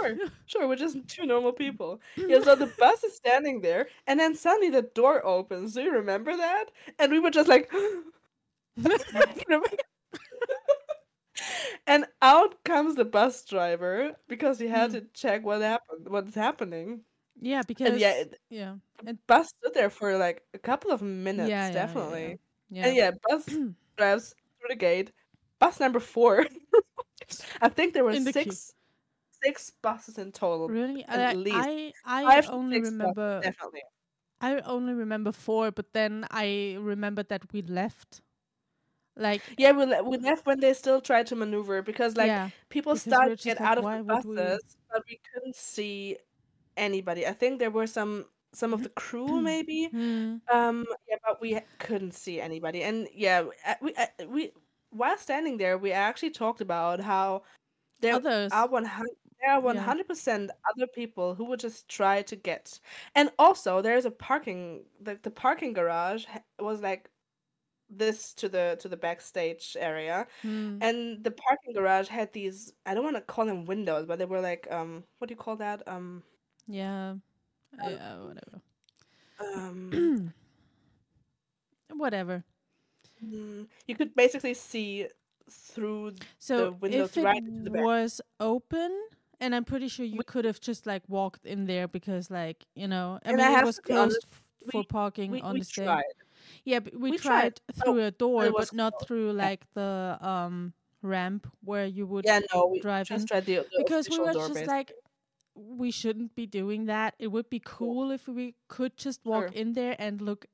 Sure, sure, we're just two normal people. Yeah, so the bus is standing there, and then suddenly the door opens. Do you remember that? And we were just like, and out comes the bus driver because he had Hmm. to check what happened, what's happening. Yeah, because yeah, it- yeah, The bus stood there for like a couple of minutes, Yeah, yeah, yeah, definitely. yeah. And yeah, bus drives through the gate. Bus number four. I think there were six six buses in total. Really? at I, least I I Five only six buses, remember definitely. I only remember four, but then I remembered that we left. Like Yeah, we, le- we left when they still tried to maneuver because like yeah, people because started to get like, out of the would we- buses, but we couldn't see anybody. I think there were some some of the crew maybe. hmm, Um, yeah, but we couldn't see anybody. And yeah, uh, we uh, we while standing there, we actually talked about how there others are one hundred there are Yeah. 100% other people who would just try to get. And also, there's a parking the, the parking garage ha- was like this to the to the backstage area Hmm. and the parking garage had these I don't want to call them windows but they were like um what do you call that um Yeah. Yeah, whatever. um Whatever. mm, you could basically see through So windows if it right into the back. was open, and I'm pretty sure you could have just like walked in there because like you know, I And mean I it was honest, closed f- for we- parking we, on we the tried Yeah, but we, tried, tried. through a door, but not closed. through Yeah. like the um ramp where you would yeah no we drive just in. tried the, the because we were just basically. like we shouldn't be doing that. It would be cool if we could just walk Sure. in there and look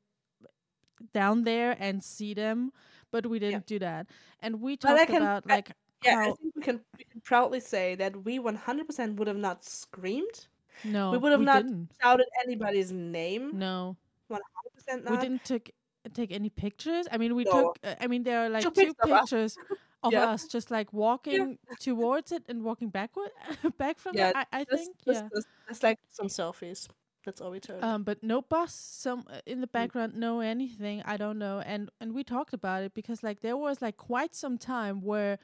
down there and see them, but we didn't do that. And we talked can- about I- like yeah I how think we can we can proudly say that we 100% would have not screamed no, we would have not didn't. shouted anybody's name No, 100% not we didn't took take any pictures. I mean, we No. took. Uh, I mean, there are like Took two pics of us. pictures of Yeah. us just like walking towards it and walking backward, back from Yeah, it. I, I Just- think, just- yeah. just- It's like some selfies. That's all we took. Um, but no bus. Some uh, in the Mm. background, no anything. I don't know. And and we talked about it because like there was like quite some time where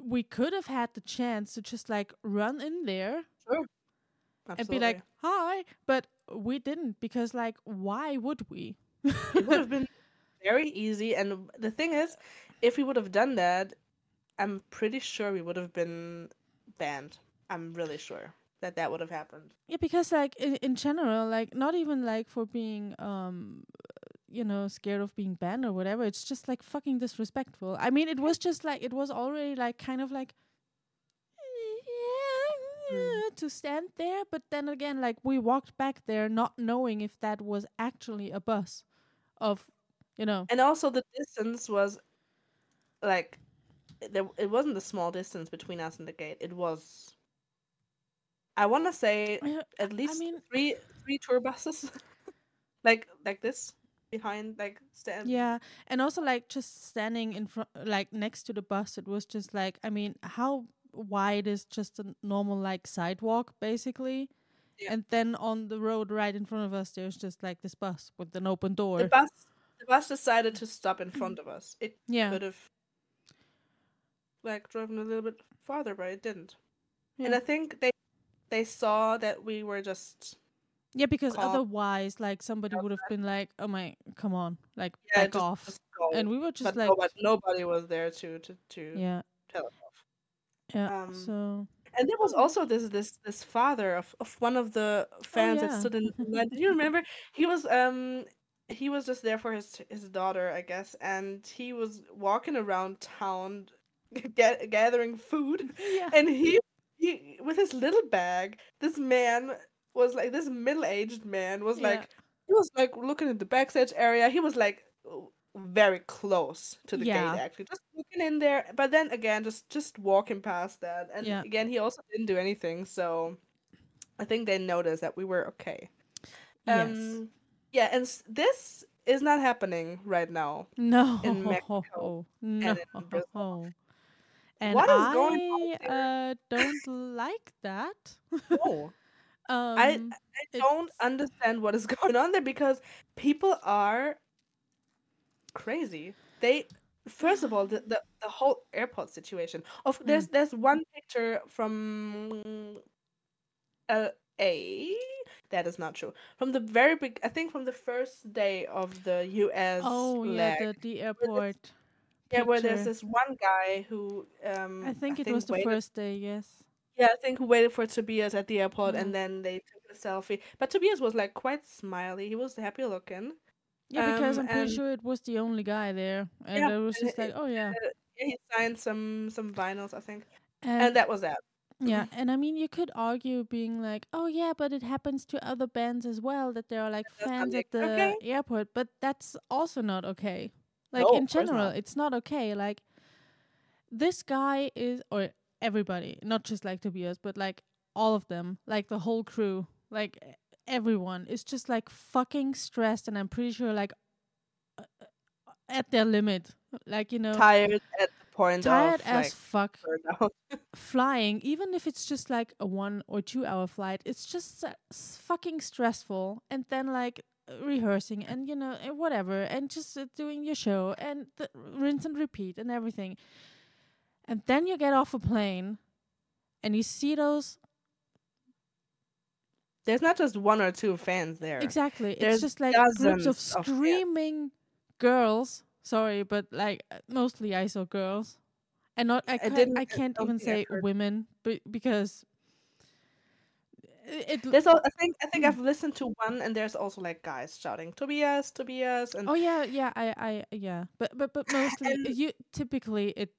we could have had the chance to just like run in there and be like hi, but we didn't because like why would we? it would have been very easy. And the thing is, if we would have done that, I'm pretty sure we would have been banned. I'm really sure that that would have happened. Yeah, because like in, in general, like not even like for being um you know scared of being banned or whatever. It's just like fucking disrespectful. I mean, it was just like it was already like kind of like to stand there, but then again, like we walked back there not knowing if that was actually a bus of you know And also, the distance was like there. It wasn't a small distance between us and the gate. It was. I want to say Uh, at least I mean- three three tour buses, like like this behind like stand. Yeah, and also like just standing in front, like next to the bus, it was just like I mean, how wide is just a normal like sidewalk basically, Yeah. and then on the road right in front of us, there's just like this bus with an open door. The bus the bus decided to stop in front of us. It yeah, could have like driven a little bit farther, but it didn't. yeah. And I think they they saw that we were just yeah, because otherwise, like somebody would have been like, "Oh my, come on, like yeah, back just, off," just and we were just but like, nobody, nobody was there to to to "Yeah, tell us off. yeah." Um, so And there was also this this this father of, of one of the fans that Oh, yeah. stood in line. Do you remember? He was um he was just there for his his daughter, I guess, and he was walking around town, get, gathering food, yeah, and he he with his little bag. This man was like this middle aged man was Yeah. like he was like looking at the backstage area. He was like very close to the Yeah. gate actually just looking in there but then again just just walking past that and Yeah. again he also didn't do anything so i think they noticed that we were okay yes, um yeah and this is not happening right now no, in Mexico no. in Brazil. And What is I going on uh, don't like that. no um, i don't it's- understand what is going on there because people are crazy they first of all the, the, the whole airport situation of Mm. there's there's one picture from LA that is not true from the very big i think from the first day of the us Oh yeah, the the airport. yeah where there's this one guy who um I think it was the waited- first day. Yes. Yeah i think who waited for tobias at the airport and mm-hmm. then they took a selfie but tobias was like quite smiley he was happy looking Yeah, because Um, I'm pretty and- sure it was the only guy there, and Yeah, it was and just it- like, oh yeah, uh, Yeah, he signed some some vinyls, I think, and, and that was that. yeah, mm-hmm. and I mean, you could argue being like, oh yeah, but it happens to other bands as well that there are like That's fans at the okay. airport, but that's also not okay. Like No, in of course general, not. it's not okay. Like this guy is, or everybody, not just like Tobias, but like all of them, like the whole crew, like everyone is just like fucking stressed, and I'm pretty sure like uh, uh, at their limit, like you know, Tired at the point tired of as like fuck flying, even if it's just like a one or two hour flight, it's just uh, fucking stressful. And then like rehearsing and you know and whatever, and just uh, doing your show and the rinse and repeat and everything. And then you get off a plane, and you see those There's not just one or two fans there. exactly. There's it's just like groups of dozens of screaming girls. Sorry, but like mostly I saw girls, and not I can't, I I can't even say women, but because it, There's all, I think I think Mm. I've listened to one and there's also like guys shouting Tobias, Tobias and Oh yeah, yeah, I, I, yeah, but but but mostly you typically it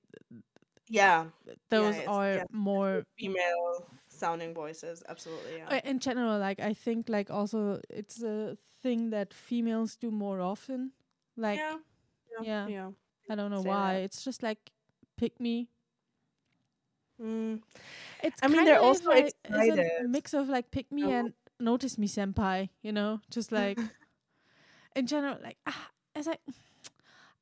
yeah, those it's- are yeah. more female sounding voices, absolutely. Yeah. in general. Like I think like also it's a thing that females do more often. Like yeah. yeah. Yeah. I don't know why. that. It's just like pick me. Mm. It's I mean, they're also like, a mix of like pick me Oh. and notice me senpai. You know, just like in general, like ah, it's like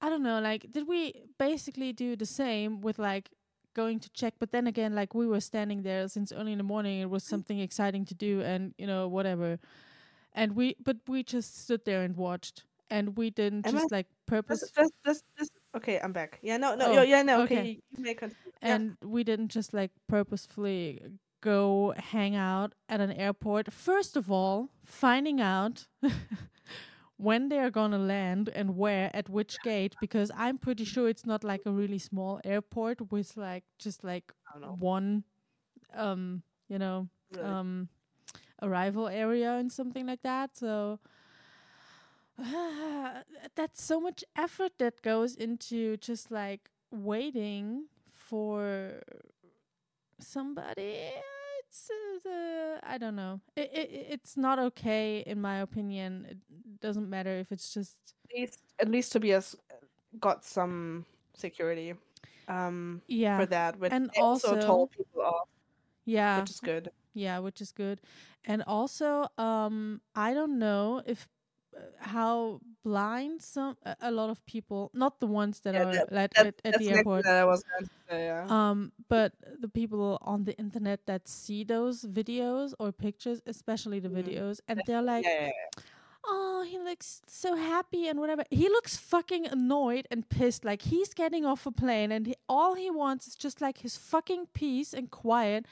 I don't know. Like, did we basically do the same with like going to check? But then again, like we were standing there since early in the morning. It was mm. something exciting to do, and you know whatever. And we, but we just stood there and watched, and we didn't Am I- just like purpose Just, just, just, just, okay, I'm back. Yeah, no, no, Oh, yeah, no, okay. okay. You, you continue. Yeah. and we didn't just like purposefully go hang out at an airport. First of all, finding out when they are gonna land and where at which gate, because I'm pretty sure it's not like a really small airport with like just like I don't know. one, um, you know, Really. um arrival area and something like that so that's so much effort that goes into just like waiting for somebody it's uh, i don't know it, it it's not okay in my opinion it doesn't matter if it's just at least, at least Tobias got some security um, yeah for that, which And also, also- told people off, yeah which is good. Yeah, which is good. And also, um, I don't know if uh, how blind some a, lot of people, not the ones that Yeah, are that- like That, at, at the airport, that I was say. Yeah. um, but the people on the internet that see those videos or pictures, especially the Mhm. videos, and they're like, yeah. "Oh, he looks so happy and whatever." He looks fucking annoyed and pissed. Like he's getting off a plane, and he, all he wants is just like his fucking peace and quiet.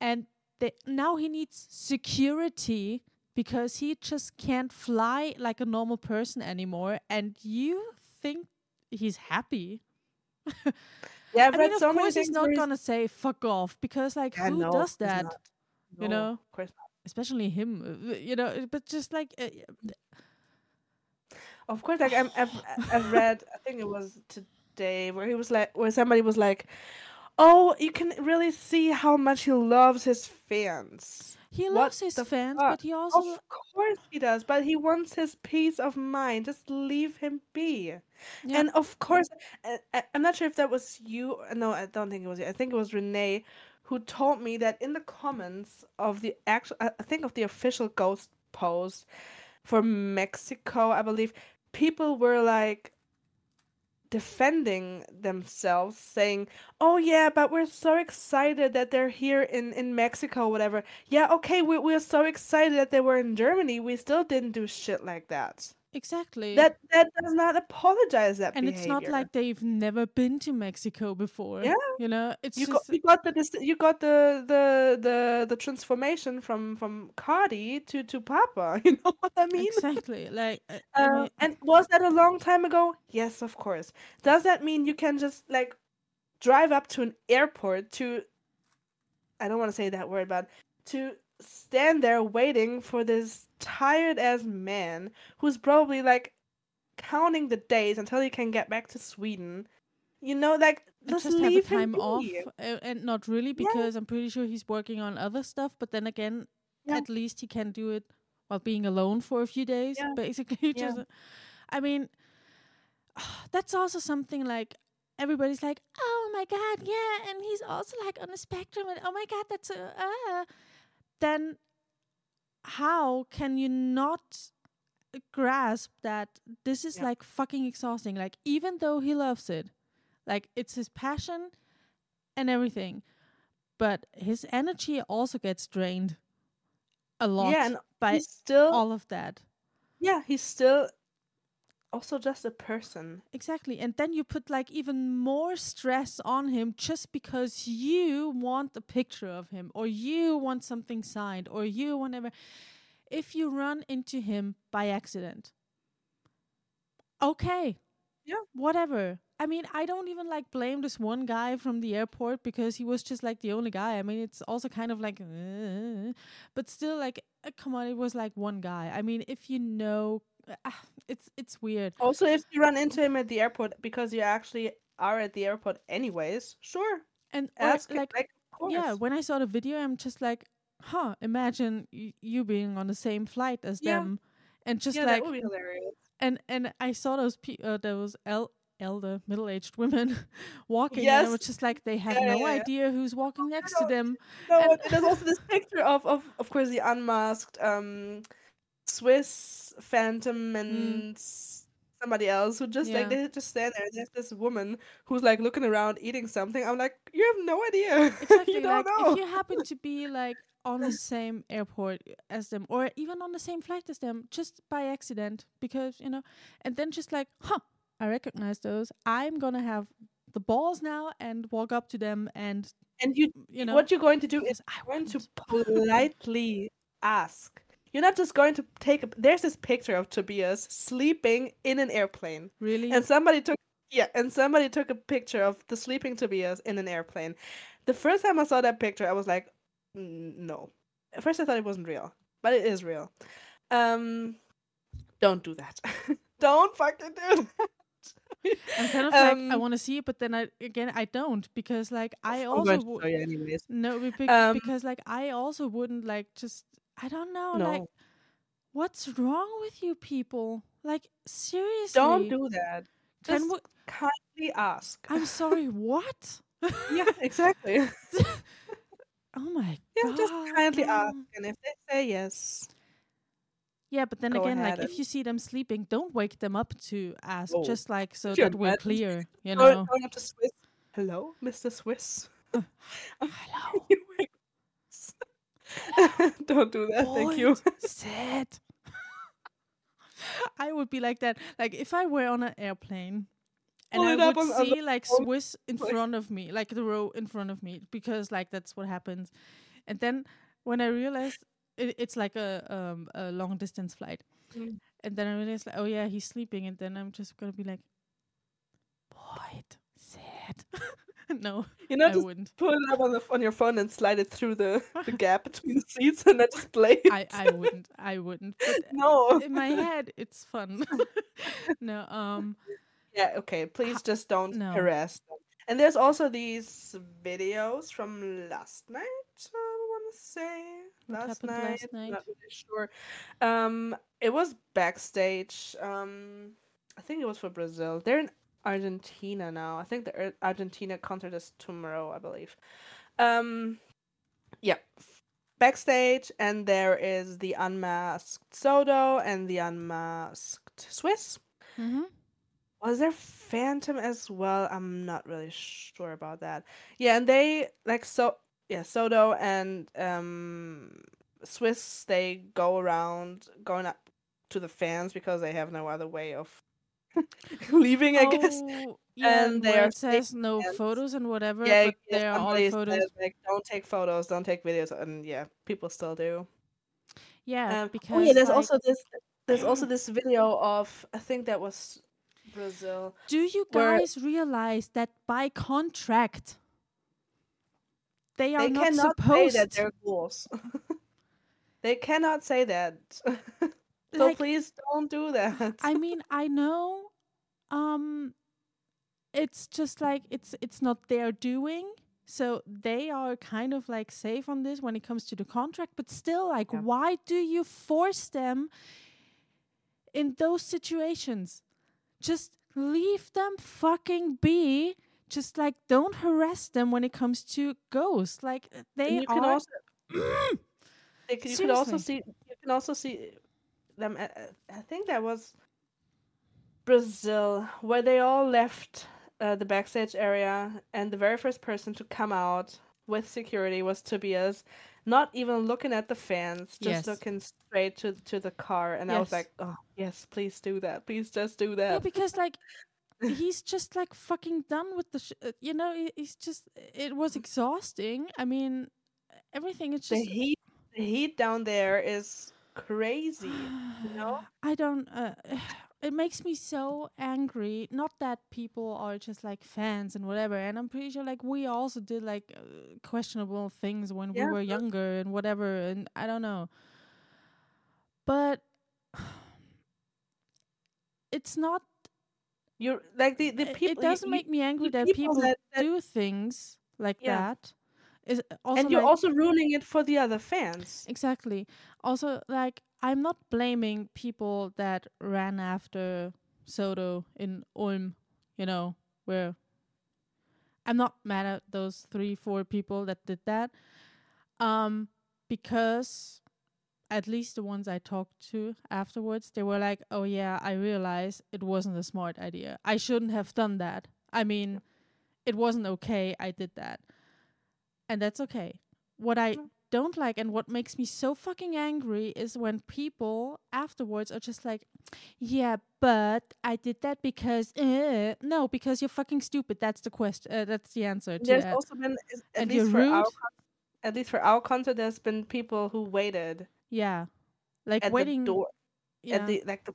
And they, now he needs security because he just can't fly like a normal person anymore. And you think he's happy? Yeah, I've I mean, of so many course, he's not he's- gonna say "fuck off" because, like, Yeah, who no, does that? not. you know? of. Especially him, uh, you know. But just like, uh, Of course, like I'm, I've I've read. I think it was today where he was like, where somebody was like, "Oh, you can really see how much he loves his fans." He What loves his fans, fuck? but he also Of course he does, but he wants his peace of mind. Just leave him be. Yeah. And of course, I, I'm not sure if that was you. No, I don't think it was you. I think it was Renee who told me that in the comments of the actual, I think of the official Ghost post for Mexico, I believe, people were like defending themselves, saying, "Oh yeah, but we're so excited that they're here in in Mexico, whatever. Yeah, okay, we we're so excited that they were in Germany. We still didn't do shit like that. Exactly That that does not apologize that and it's not like they've never been to Mexico before. Yeah. you know, it's you got just you got the you got the the the the transformation from from Cardi to to Papa. You know what I mean? exactly like. uh, Uh, and was that a long time ago? Yes, of course. Does that mean you can just like drive up to an airport to I don't want to say that word, but to stand there waiting for this tired as man who's probably like counting the days until he can get back to Sweden. You know, like just, just have a time off, uh, and not really because I'm pretty sure he's working on other stuff. But then again, Yeah. at least he can do it while being alone for a few days. Yeah. Basically, Yeah. just I mean, that's also something like everybody's like, oh my god, yeah, and he's also like on the spectrum, and oh my god, that's uh, uh. then how can you not grasp that this is Yeah. like fucking exhausting? Like even though he loves it, Like it's his passion and everything. But his energy also gets drained a lot yeah, and by still all of that. yeah, he's still also just a person. Exactly. And then you put like even more stress on him just because you want a picture of him or you want something signed or you whatever. If you run into him by accident, okay. Yeah. Whatever. I mean, I don't even like blame this one guy from the airport because he was just like the only guy. I mean, it's also kind of like, uh, but still, like, uh, come on, it was like one guy. I mean, if you know, it's it's weird. Also, if you run into him at the airport because you actually are at the airport anyways, sure. And Ask him, like, like, yeah, when I saw the video, I'm just like, huh. Imagine y- you being on the same flight as Yeah. them, and just yeah, like, that would be hilarious. and and I saw those pe- uh, those el- elder middle aged women walking, and it was just like, they have Yeah, no yeah, yeah. idea who's walking next to them. No, And- and there's also this picture of, of, of course, the unmasked um, Swiss Phantom and s- somebody else who just Mm. Yeah. like they just stand there. There's this woman who's like looking around eating something. I'm like, you have no idea. Exactly. you don't like know. if you happen to be like on the same airport as them, or even on the same flight as them, just by accident, because you know, and then just like, huh, I recognize those. I'm gonna have the balls now and walk up to them and and you, you know what you're going to do is I want to politely ask. You're not just going to take. A, there's this picture of Tobias sleeping in an airplane. really. and somebody took yeah and somebody took a picture of the sleeping tobias in an airplane the first time i saw that picture i was like "Mm, no at first i thought it wasn't real but it is real um don't do that don't fucking do that I'm kind of like I Um, want to see it, but then I again I don't because like I also would anyways no Um, because like I also wouldn't like just I don't know no. like what's wrong with you people? Like seriously. don't do that. Can just we, kindly ask. I'm sorry what? Yeah exactly. Oh my yeah god just kindly ask and if they say yes yeah but then Go again like if you see them sleeping don't wake them up to ask Oh, just like so that we're clear you know? going up to swiss. Hello mr swiss? Uh, hello. You were- Don't do that, thank you. Sad. I would be like that. Like if I were on an airplane and Pull I would on- on see like phone, Swiss in like- front of me, like the row in front of me, because like that's what happens. And then when I realized it, it's like a um a long distance flight, Mm. and then I realized like oh yeah he's sleeping, and then I'm just gonna be like, Boyd, sit. no, You know, I just wouldn't. pull it up on the on your phone and slide it through the, the gap between the seats and then just play it. I I wouldn't. I wouldn't. But no. in my head it's fun no um Yeah, okay. Please just don't no. harass them. And there's also these videos from last night, I want to say. What last night. last night? Not really sure. Um, it was backstage. Um, I think it was for Brazil. They're in Argentina now. I think the Argentina concert is tomorrow, I believe. Um, yeah. Backstage, and there is the unmasked Sodo and the unmasked Swiss. mm-hmm. Was there Phantom as well? I'm not really sure about that. Yeah, and they like so yeah, Sodo and um Swiss they go around going up to the fans because they have no other way of leaving, I guess. Oh, yeah, And where it says no photos and whatever Yeah, but yeah, there are all photos says, like don't take photos, don't take videos, and yeah, people still do. yeah Um, because oh yeah, there's like, also this. There's also this video of I think that was Brazil. do you where- guys realize that by contract they are They not cannot say supposed that they're ghouls. they cannot say that. so Like, please don't do that. I mean, I know um it's just like it's it's not their doing. So they are kind of like safe on this when it comes to the contract, but still like Yeah. why do you force them in those situations? Just leave them fucking be. Just like don't harass them when it comes to ghosts. Like uh, they you can also you could also see you can also see them. at- at- I think that was Brazil where they all left uh, the backstage area, and the very first person to come out with security was Tobias, not even looking at the fans, just Yes. looking straight to to the car. And I was like, oh yes, please do that, please just do that. because like he's just like fucking done with the sh- uh, you know he's just it was exhausting. I mean everything is the just heat, the heat down there is crazy. know? I don't. Uh, it makes me so angry. Not that people are just like fans and whatever. And I'm pretty sure like we also did like uh, questionable things when Yeah, we were younger and whatever. And I don't know. But it's not. You're like the the people. it doesn't make me angry that people, that, that do things like Yeah. that. Is also and you're like, also ruining it for the other fans. Exactly. Also, like, I'm not blaming people that ran after Sodo in Ulm, you know, where I'm not mad at those three, four people that did that. Um, because at least the ones I talked to afterwards, they were like, oh, yeah, I realize it wasn't a smart idea. I shouldn't have done that. I mean, it wasn't okay. I did that. And that's okay. What I Mm. Don't like and what makes me so fucking angry is when people afterwards are just like, yeah, but I did that because uh, no, because you're fucking stupid. That's the question. Uh, that's the answer to There's that. also been at And least for our rude. con- at least for our concert, there's been people who waited yeah, like at waiting. the door yeah, at the like the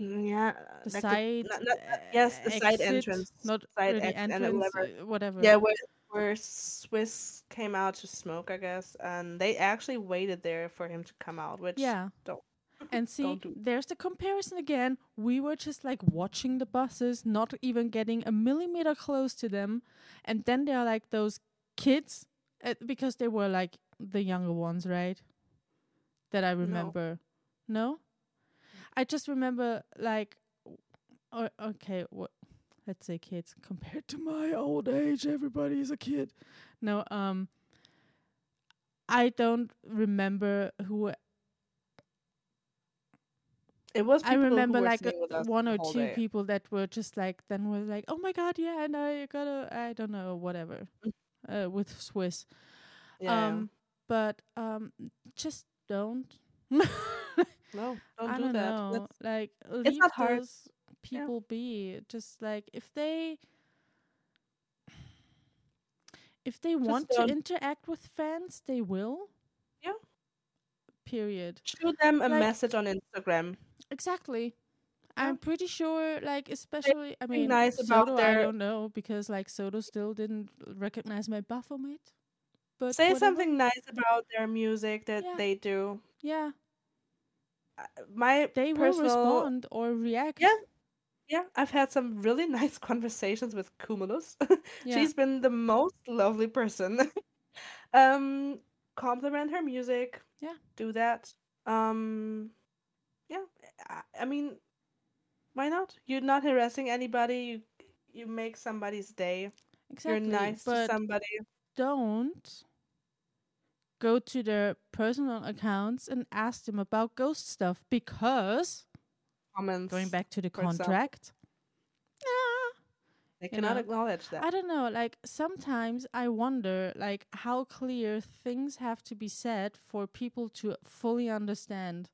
mm, yeah the like side. not- not- yes, the side entrance, not side really exit and entrance. whatever. uh, whatever. yeah where where Swiss came out to smoke, I guess, and they actually waited there for him to come out, which Yeah. don't And see, do. there's the comparison again. We were just like watching the buses, not even getting a millimeter close to them. And then there are like those kids, uh, because they were like the younger ones, right? That I remember. No? I just remember like, or, okay, what? Let's say kids compared to my old age, everybody is a kid. No, um, I don't remember who It was. I remember like sitting with us one or two day. people that were just like then were like, oh my god, yeah, and I gotta, I don't know, whatever, uh, with Swiss. Yeah, Um, but um, just don't. no, don't I do don't that. Like leave not hard. People be. Just like if they. If they want to interact with fans, they will. Yeah. Period. Shoot them a Like- message on Instagram. Exactly. Yeah. I'm pretty sure, like, especially, I mean, nice about Sodo, I don't know, because, like, Sodo still didn't recognize my Baphomet. But Say whatever. something nice about their music that Yeah. they do. Yeah, Uh, My they will respond or react. Yeah. Yeah, I've had some really nice conversations with Cumulus. Yeah. She's been the most lovely person. um, compliment her music. Yeah. do that. Um, yeah, I, I mean, why not? You're not harassing anybody. You you make somebody's day. exactly. You're nice to somebody. don't go to their personal accounts and ask them about ghost stuff because Comments. going back to the contract. ah, they cannot know, acknowledge that. I don't know. Like sometimes I wonder, like how clear things have to be said for people to fully understand.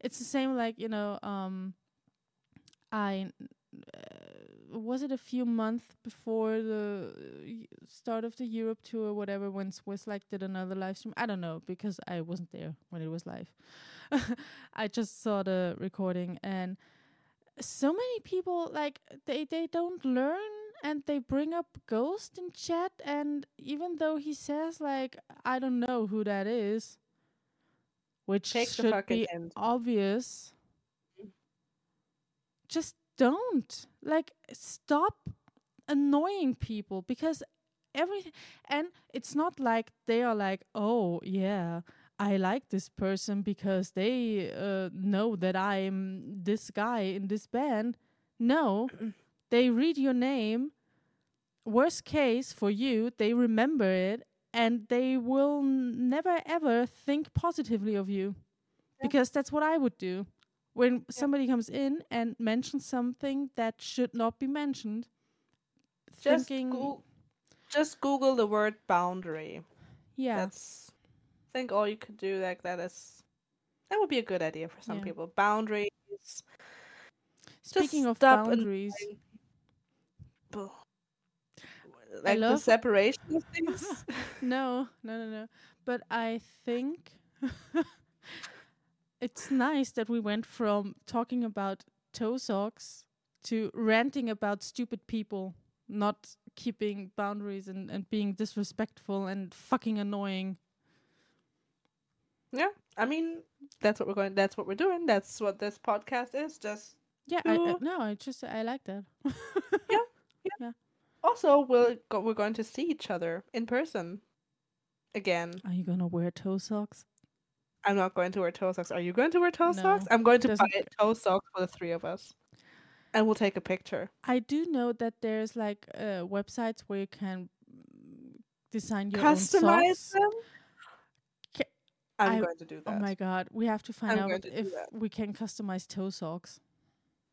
It's the same, like you know, um, I uh, was it a few months before the uh, start of the Europe tour, or whatever, when Swiss like did another live stream. I don't know because I wasn't there when it was live. I just saw the recording and so many people like they they don't learn and they bring up ghost in chat and even though he says like i don't know who that is which Take should be hint. obvious just don't like stop annoying people because everything and it's not like they are like oh yeah i like this person because they uh, know that i'm this guy in this band no they read your name worst case for you they remember it and they will never ever think positively of you Yeah. because that's what i would do when somebody comes in and mentions something that should not be mentioned Just thinking. Goo- just Google the word boundary. yeah, That's think all you could do like that is that would be a good idea for some Yeah. people. Boundaries. speaking of stop boundaries. Like the separation of things. no, no, no, no. But I think it's nice that we went from talking about toe socks to ranting about stupid people not keeping boundaries and, and being disrespectful and fucking annoying. Yeah. I mean, that's what we're going that's what we're doing. That's what this podcast is. Just Yeah, I, I no, I just I like that. Yeah, yeah, yeah. Also we'll go, we're going to see each other in person again. Are you gonna wear toe socks? I'm not going to wear toe socks. Are you going to wear toe No, socks? I'm going to buy doesn't- toe socks for the three of us. And we'll take a picture. I do know that there's like uh, websites where you can design your own Customize socks. them. I'm I- going to do that. Oh my god, we have to find I'm out to if we can customize toe socks.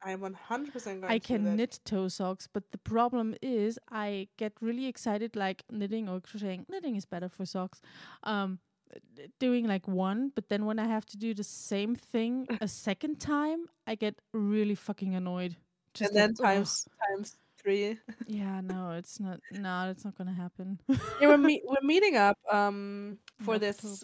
I'm 100% going I to do can knit toe socks, but the problem is I get really excited like knitting or crocheting. Knitting is better for socks. Um doing like one, but then when I have to do the same thing a second time, I get really fucking annoyed. and like, then times times three. Yeah, no, it's not no, it's not gonna happen. yeah, we're, meet, we're meeting up um for this.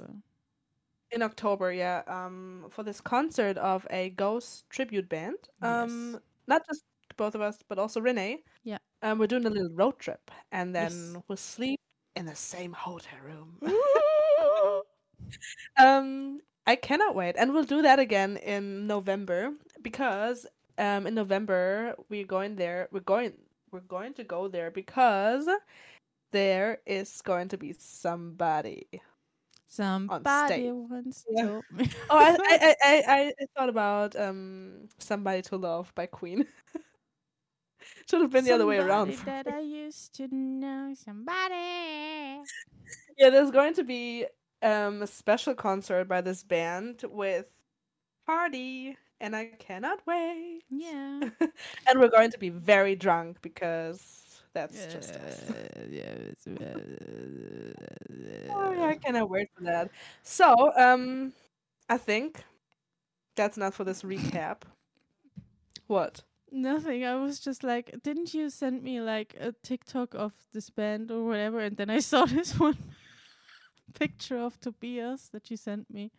In October, yeah, um, for this concert of a Ghost tribute band. Um, Yes. not just both of us, but also Renee. Yeah. Um, we're doing a little road trip, and then Yes. we'll sleep in the same hotel room. um, I cannot wait, and we'll do that again in November because um, in November we're going there. We're going. We're going to go there because there is going to be somebody. Somebody once Yeah. told me. Oh, I, I, I, I, thought about um "Somebody to Love" by Queen. Should have been the other way around. That I used to know. Somebody. Yeah, there's going to be um a special concert by this band with party, and I cannot wait. Yeah. and we're going to be very drunk because that's just us. yeah. Oh yeah, I cannot wait for that. So, um, I think that's not for this recap. What? Nothing. I was just like, didn't you send me like a TikTok of this band or whatever? And then I saw this one picture of Tobias that you sent me.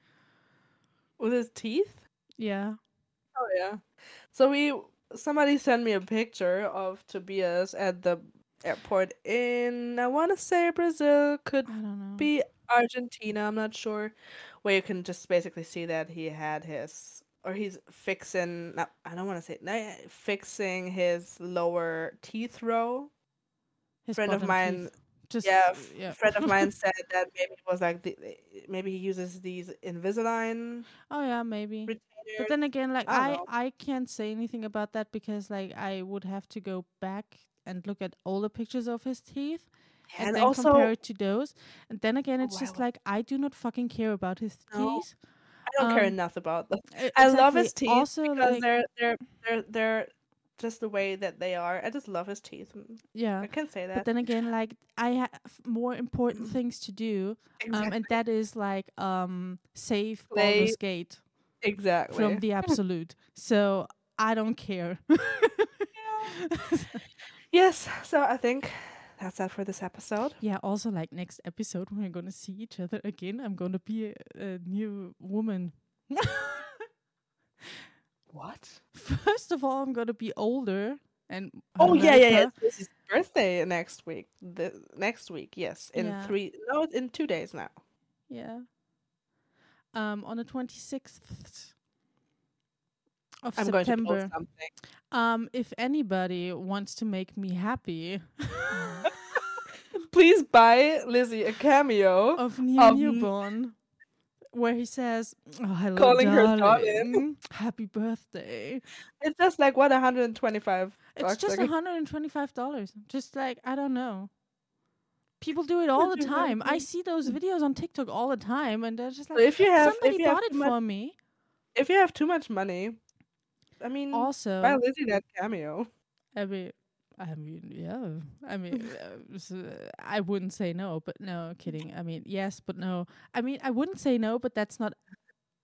With his teeth? Yeah. Oh yeah. So we somebody sent me a picture of Tobias at the airport in I want to say Brazil, could I don't know. be Argentina. I'm not sure. Where you can just basically see that he had his or he's fixing. No, I don't want to say no, fixing his lower teeth row. His friend of mine- teeth. Just yeah, yeah. friend of mine said that maybe it was like the, maybe he uses these Invisalign oh yeah, maybe. But then again, like I I. I can't say anything about that because like I would have to go back and look at older pictures of his teeth and, and then compare it to those. And then again, Oh, it's just like I do not fucking care about his No. teeth. I don't care um, enough about them. I love his teeth Also, because like they're they're they're they're just the way that they are. I just love his teeth. Mm, yeah. I can say that. But then again, like I have more important things to do, um, and that is like um save Play Baldur's Gate exactly. from the absolute. so I don't care. yes. So I think that's that for this episode. Yeah, also like next episode when we're gonna see each other again, I'm gonna be a, a new woman. What? First of all, I'm gonna be older and Oh yeah, yeah, yeah. This is birthday next week. The next week, yes. In Yeah. three no, in two days now. Yeah. Um, on the twenty sixth of I'm September. Um, if anybody wants to make me happy Please buy Lizzie a cameo. of Um, Newborn, where he says, "Oh, hello, Calling her darling. darling. Happy birthday." It's just like what 125 It's just hundred and twenty-five dollars. Just like I don't know. People do it all the time. I see those videos on TikTok all the time, and they're just So like, if you have somebody if you bought it too much, for me. if you have too much money, I mean, Also, buy Lizzie that cameo. Abby, I mean, yeah. I mean, uh, I wouldn't say no, but no, kidding. I mean, yes, but no. I mean, I wouldn't say no, but that's not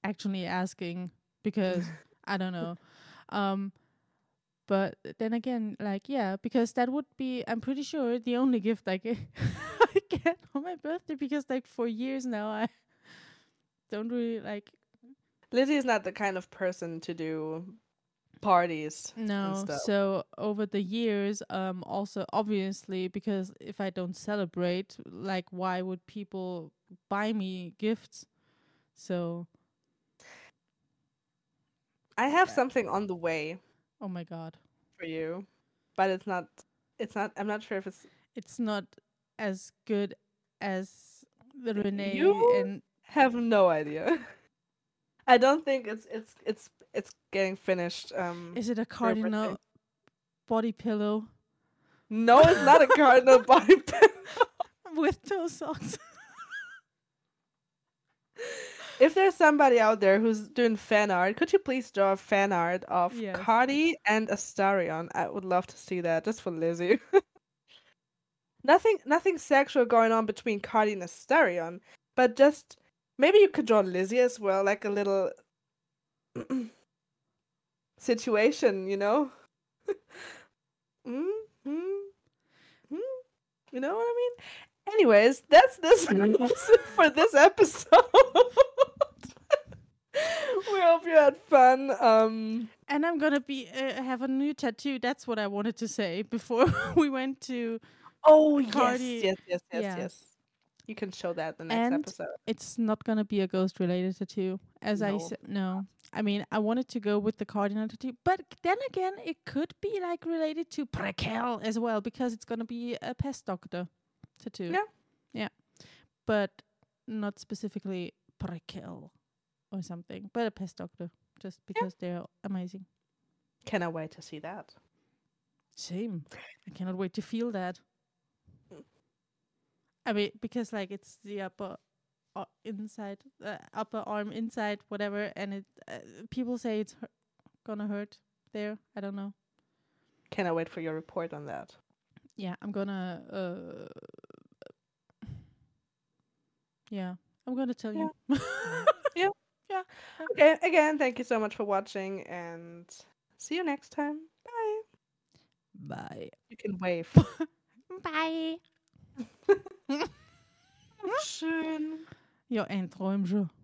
actually asking because I don't know. Um, but then again, like, yeah, because that would be, I'm pretty sure, the only gift I get, On my birthday because, like, for years now, I don't really like Lizzie is not the kind of person to do parties. No. So over the years, um, also obviously because if I don't celebrate, like, why would people buy me gifts? So, I have Yeah. something on the way oh my god, for you, but it's not. It's not. I'm not sure if it's. it's not as good as the Renee You- and Have no idea. I don't think it's it's it's it's getting finished. Um. is it a cardinal body pillow No, it's not a cardinal body pillow. with toe socks? If there's somebody out there who's doing fan art, could you please draw a fan art of Yes. Cardi and Astarion? I would love to see that just for Lizzie. Nothing nothing sexual going on between Cardi and Astarion, but just maybe you could draw Lizzie as well, like a little situation, you know? mm, mm, mm, you know what I mean? Anyways, that's this for this episode. we hope you had fun. Um, and I'm gonna be uh, have a new tattoo. That's what I wanted to say before we went to. Oh yes, yes, yes, yes, yeah. yes. You can show that the next And episode. It's not gonna be a ghost related tattoo, as I said. No, I mean I wanted to go with the cardinal tattoo, but then again, it could be like related to Prequelle as well because it's gonna be a pest doctor tattoo. Yeah. yeah, but not specifically Prequelle or something, but a pest doctor, just because they're amazing. Cannot wait to see that. Same. I cannot wait to feel that. I mean, because like it's the upper uh, inside, uh, upper arm inside, whatever, and it. Uh, people say it's hu- gonna hurt there. I don't know. Cannot wait for your report on that. Yeah, I'm gonna. Uh, yeah, I'm gonna tell you. Yeah. Yeah. Okay, again, thank you so much for watching and see you next time. Bye. Bye. You can wave. Bye. Schön. Ja, ein Träumchen.